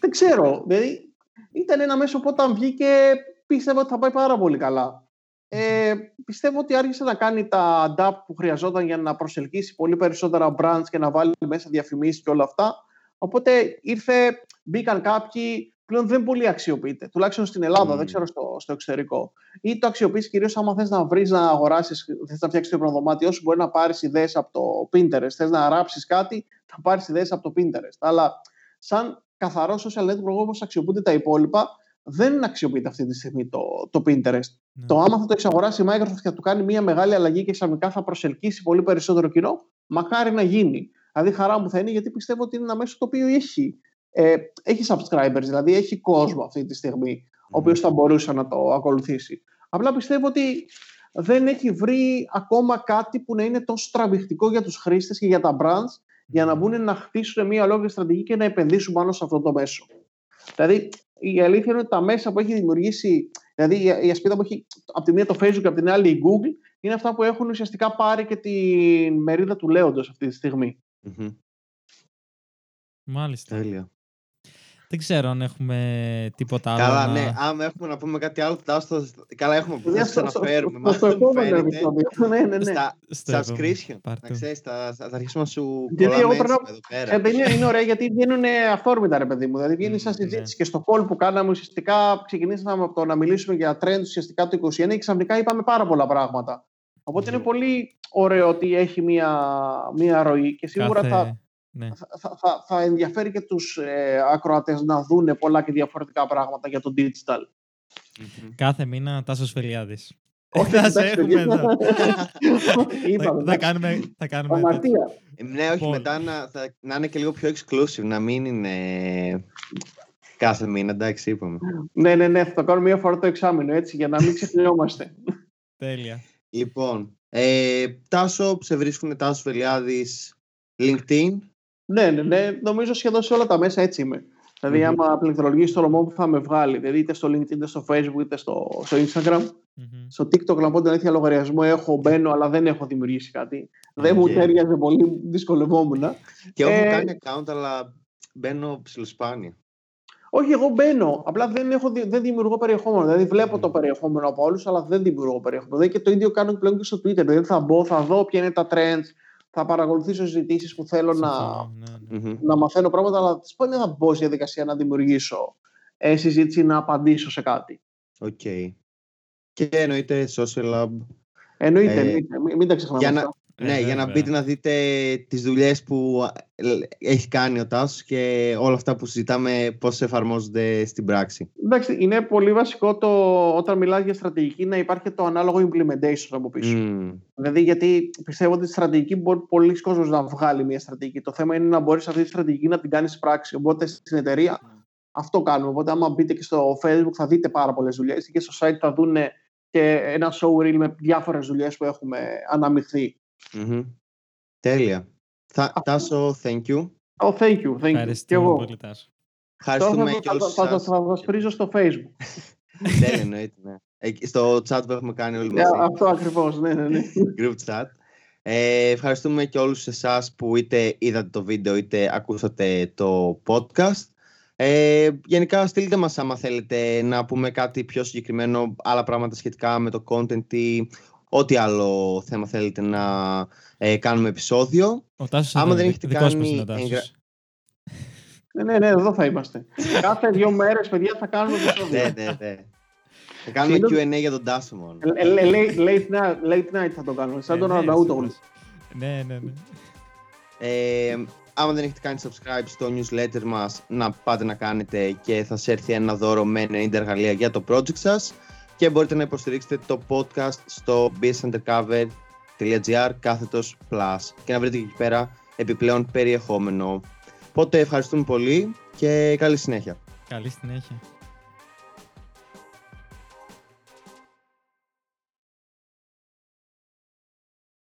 δεν ξέρω. Δηλαδή, ήταν ένα μέσο που όταν βγήκε πίστευα ότι θα πάει πάρα πολύ καλά. Ε, πιστεύω ότι άρχισε να κάνει τα adapt που χρειαζόταν για να προσελκύσει πολύ περισσότερα brands και να βάλει μέσα διαφημίσεις και όλα αυτά. Οπότε ήρθε, μπήκαν κάποιοι, πλέον δεν πολύ αξιοποιείται. Τουλάχιστον στην Ελλάδα, δεν ξέρω στο, στο εξωτερικό. Ή το αξιοποιείς κυρίως άμα θες να βρεις, να αγοράσεις, θες να φτιάξεις το υπνοδωμάτιό σου, μπορεί να πάρεις ιδέες από το Pinterest. Θες να γράψει κάτι, θα πάρεις ιδέες από το Pinterest. Αλλά σαν καθαρό social network όπως αξιοποιούνται τα υπόλοιπα, δεν αξιοποιείται αυτή τη στιγμή το, το Pinterest. Ναι. Το άμα θα το εξαγοράσει η Microsoft και θα του κάνει μια μεγάλη αλλαγή και ξαφνικά θα προσελκύσει πολύ περισσότερο κοινό, μακάρι να γίνει. Δηλαδή, χαρά μου θα είναι γιατί πιστεύω ότι είναι ένα μέσο το οποίο έχει ε, έχει subscribers, δηλαδή έχει κόσμο αυτή τη στιγμή, ο οποίος θα μπορούσε να το ακολουθήσει. Απλά πιστεύω ότι δεν έχει βρει ακόμα κάτι που να είναι τόσο τραβηχτικό για τους χρήστες και για τα brands για να μπουν να χτίσουν μια ολόκληρη στρατηγική και να επενδύσουν πάνω σε αυτό το μέσο. Δηλαδή, η αλήθεια είναι ότι τα μέσα που έχει δημιουργήσει, δηλαδή η ασπίδα που έχει από τη μία το Facebook και από την άλλη η Google, είναι αυτά που έχουν ουσιαστικά πάρει και τη μερίδα του λέοντος αυτή τη στιγμη Μάλιστα. Τέλεια. Δεν ξέρω αν έχουμε τίποτα άλλο. Καλά, ναι. Αν έχουμε να πούμε κάτι άλλο, θα το... Καλά, έχουμε που θα σα αναφέρουμε. Στο επόμενο επεισόδιο. Ναι, ναι, ναι. Στα subscription. Να ξέρεις, θα αρχίσουμε να σου Γιατί εγώ εδώ πέρα. Ε, είναι ωραία γιατί βγαίνουν αυθόρμητα, ρε παιδί μου. Δηλαδή βγαίνει σαν συζήτηση και στο call που κάναμε ουσιαστικά ξεκινήσαμε από το να μιλήσουμε για trends ουσιαστικά το 2021 και ξαφνικά είπαμε πάρα πολλά πράγματα. Οπότε είναι πολύ ωραίο ότι έχει μία ροή και σίγουρα θα ναι. θα, θα, θα, ενδιαφέρει και τους ε, ακροατές να δούνε πολλά και διαφορετικά πράγματα για το digital. Κάθε μήνα Τάσος Φελιάδης. Όχι, θα σε έχουμε εδώ. θα, κάνουμε, θα κάνουμε ε, ναι, όχι, μετά να, θα, να είναι και λίγο πιο exclusive, να μην είναι κάθε μήνα, εντάξει, είπαμε. ναι, ναι, ναι, θα το κάνουμε μία φορά το εξάμεινο, έτσι, για να μην ξεχνιόμαστε. Τέλεια. Λοιπόν, ε, Τάσο, σε βρίσκουν Τάσος Φελιάδης LinkedIn, ναι, ναι, ναι, νομίζω σχεδόν σε όλα τα μέσα έτσι είμαι. Δηλαδή, mm-hmm. άμα πληκτρολογήσει το όνομά μου, θα με βγάλει. Δηλαδή, είτε στο LinkedIn, είτε στο Facebook, είτε στο, στο Instagram. Mm-hmm. Στο TikTok, να πω την αλήθεια, λογαριασμό έχω, μπαίνω, αλλά δεν έχω δημιουργήσει κάτι. Okay. Δεν μου τέριαζε πολύ, δυσκολευόμουν. Και έχω ε... κάνει account, αλλά μπαίνω ψηλοσπάνια. Όχι, εγώ μπαίνω. Απλά δεν, έχω, δεν δημιουργώ περιεχόμενο. Δηλαδή, βλέπω mm. το περιεχόμενο από όλους, αλλά δεν δημιουργώ περιεχόμενο. Δηλαδή, και το ίδιο κάνω πλέον και στο Twitter. Δηλαδή, θα μπω, θα δω ποια είναι τα trends, θα παρακολουθήσω συζητήσεις που θέλω να, ναι, ναι. να μαθαίνω πράγματα, αλλά τι δεν θα μπω στη διαδικασία να δημιουργήσω ε, συζήτηση να απαντήσω σε κάτι. OK. Okay. Και εννοείται social lab. Εννοείται, ε, μην, μην τα ξεχνάμε. Για να, ναι, ε, για να μπείτε να δείτε τις δουλειές που έχει κάνει ο Τάσος και όλα αυτά που συζητάμε πώς εφαρμόζονται στην πράξη. Εντάξει, είναι πολύ βασικό το, όταν μιλάς για στρατηγική να υπάρχει το ανάλογο implementation από πίσω. Mm. Δηλαδή γιατί πιστεύω ότι η στρατηγική μπορεί πολλοί κόσμος να βγάλει μια στρατηγική. Το θέμα είναι να μπορείς αυτή τη στρατηγική να την κάνεις πράξη. Οπότε στην εταιρεία mm. αυτό κάνουμε. Οπότε άμα μπείτε και στο Facebook θα δείτε πάρα πολλές δουλειές και στο site θα δούνε και ένα showreel με διάφορες δουλειές που έχουμε αναμειχθεί. Mm-hmm. Τέλεια. Θα, Τάσο, thank you. Oh, thank you. Thank you. Και εγώ. Πολύ, Τάσο. Ευχαριστούμε και όλους θα, θα, θα, σας πρίζω στο facebook. Τέλεια, εννοείται. Ναι. Στο chat που έχουμε κάνει όλοι μαζί. αυτό ακριβώς, ναι, ναι, ναι. Group chat. Ε, ευχαριστούμε και όλους εσάς που είτε είδατε το βίντεο είτε ακούσατε το podcast. Ε, γενικά στείλτε μας άμα θέλετε να πούμε κάτι πιο συγκεκριμένο, άλλα πράγματα σχετικά με το content ή ό,τι άλλο θέμα θέλετε να ε, κάνουμε επεισόδιο. Ο Τάσος Άμα δεν έχετε κάνει... Εγγρα... Ναι, ναι, ναι, εδώ θα είμαστε. Κάθε δύο μέρες, παιδιά, θα κάνουμε επεισόδιο. ναι, ναι, ναι. Θα κάνουμε Q&A για τον Τάσο μόνο. Late night θα το κάνουμε, σαν τον Αρναούτογλου. Ναι, ναι, ναι. Ε, άμα δεν έχετε κάνει subscribe στο newsletter μας, να πάτε να κάνετε και θα σε έρθει ένα δώρο με 90 εργαλεία για το project σας και μπορείτε να υποστηρίξετε το podcast στο businessundercover.gr κάθετος plus και να βρείτε εκεί πέρα επιπλέον περιεχόμενο. Οπότε ευχαριστούμε πολύ και καλή συνέχεια. Καλή συνέχεια.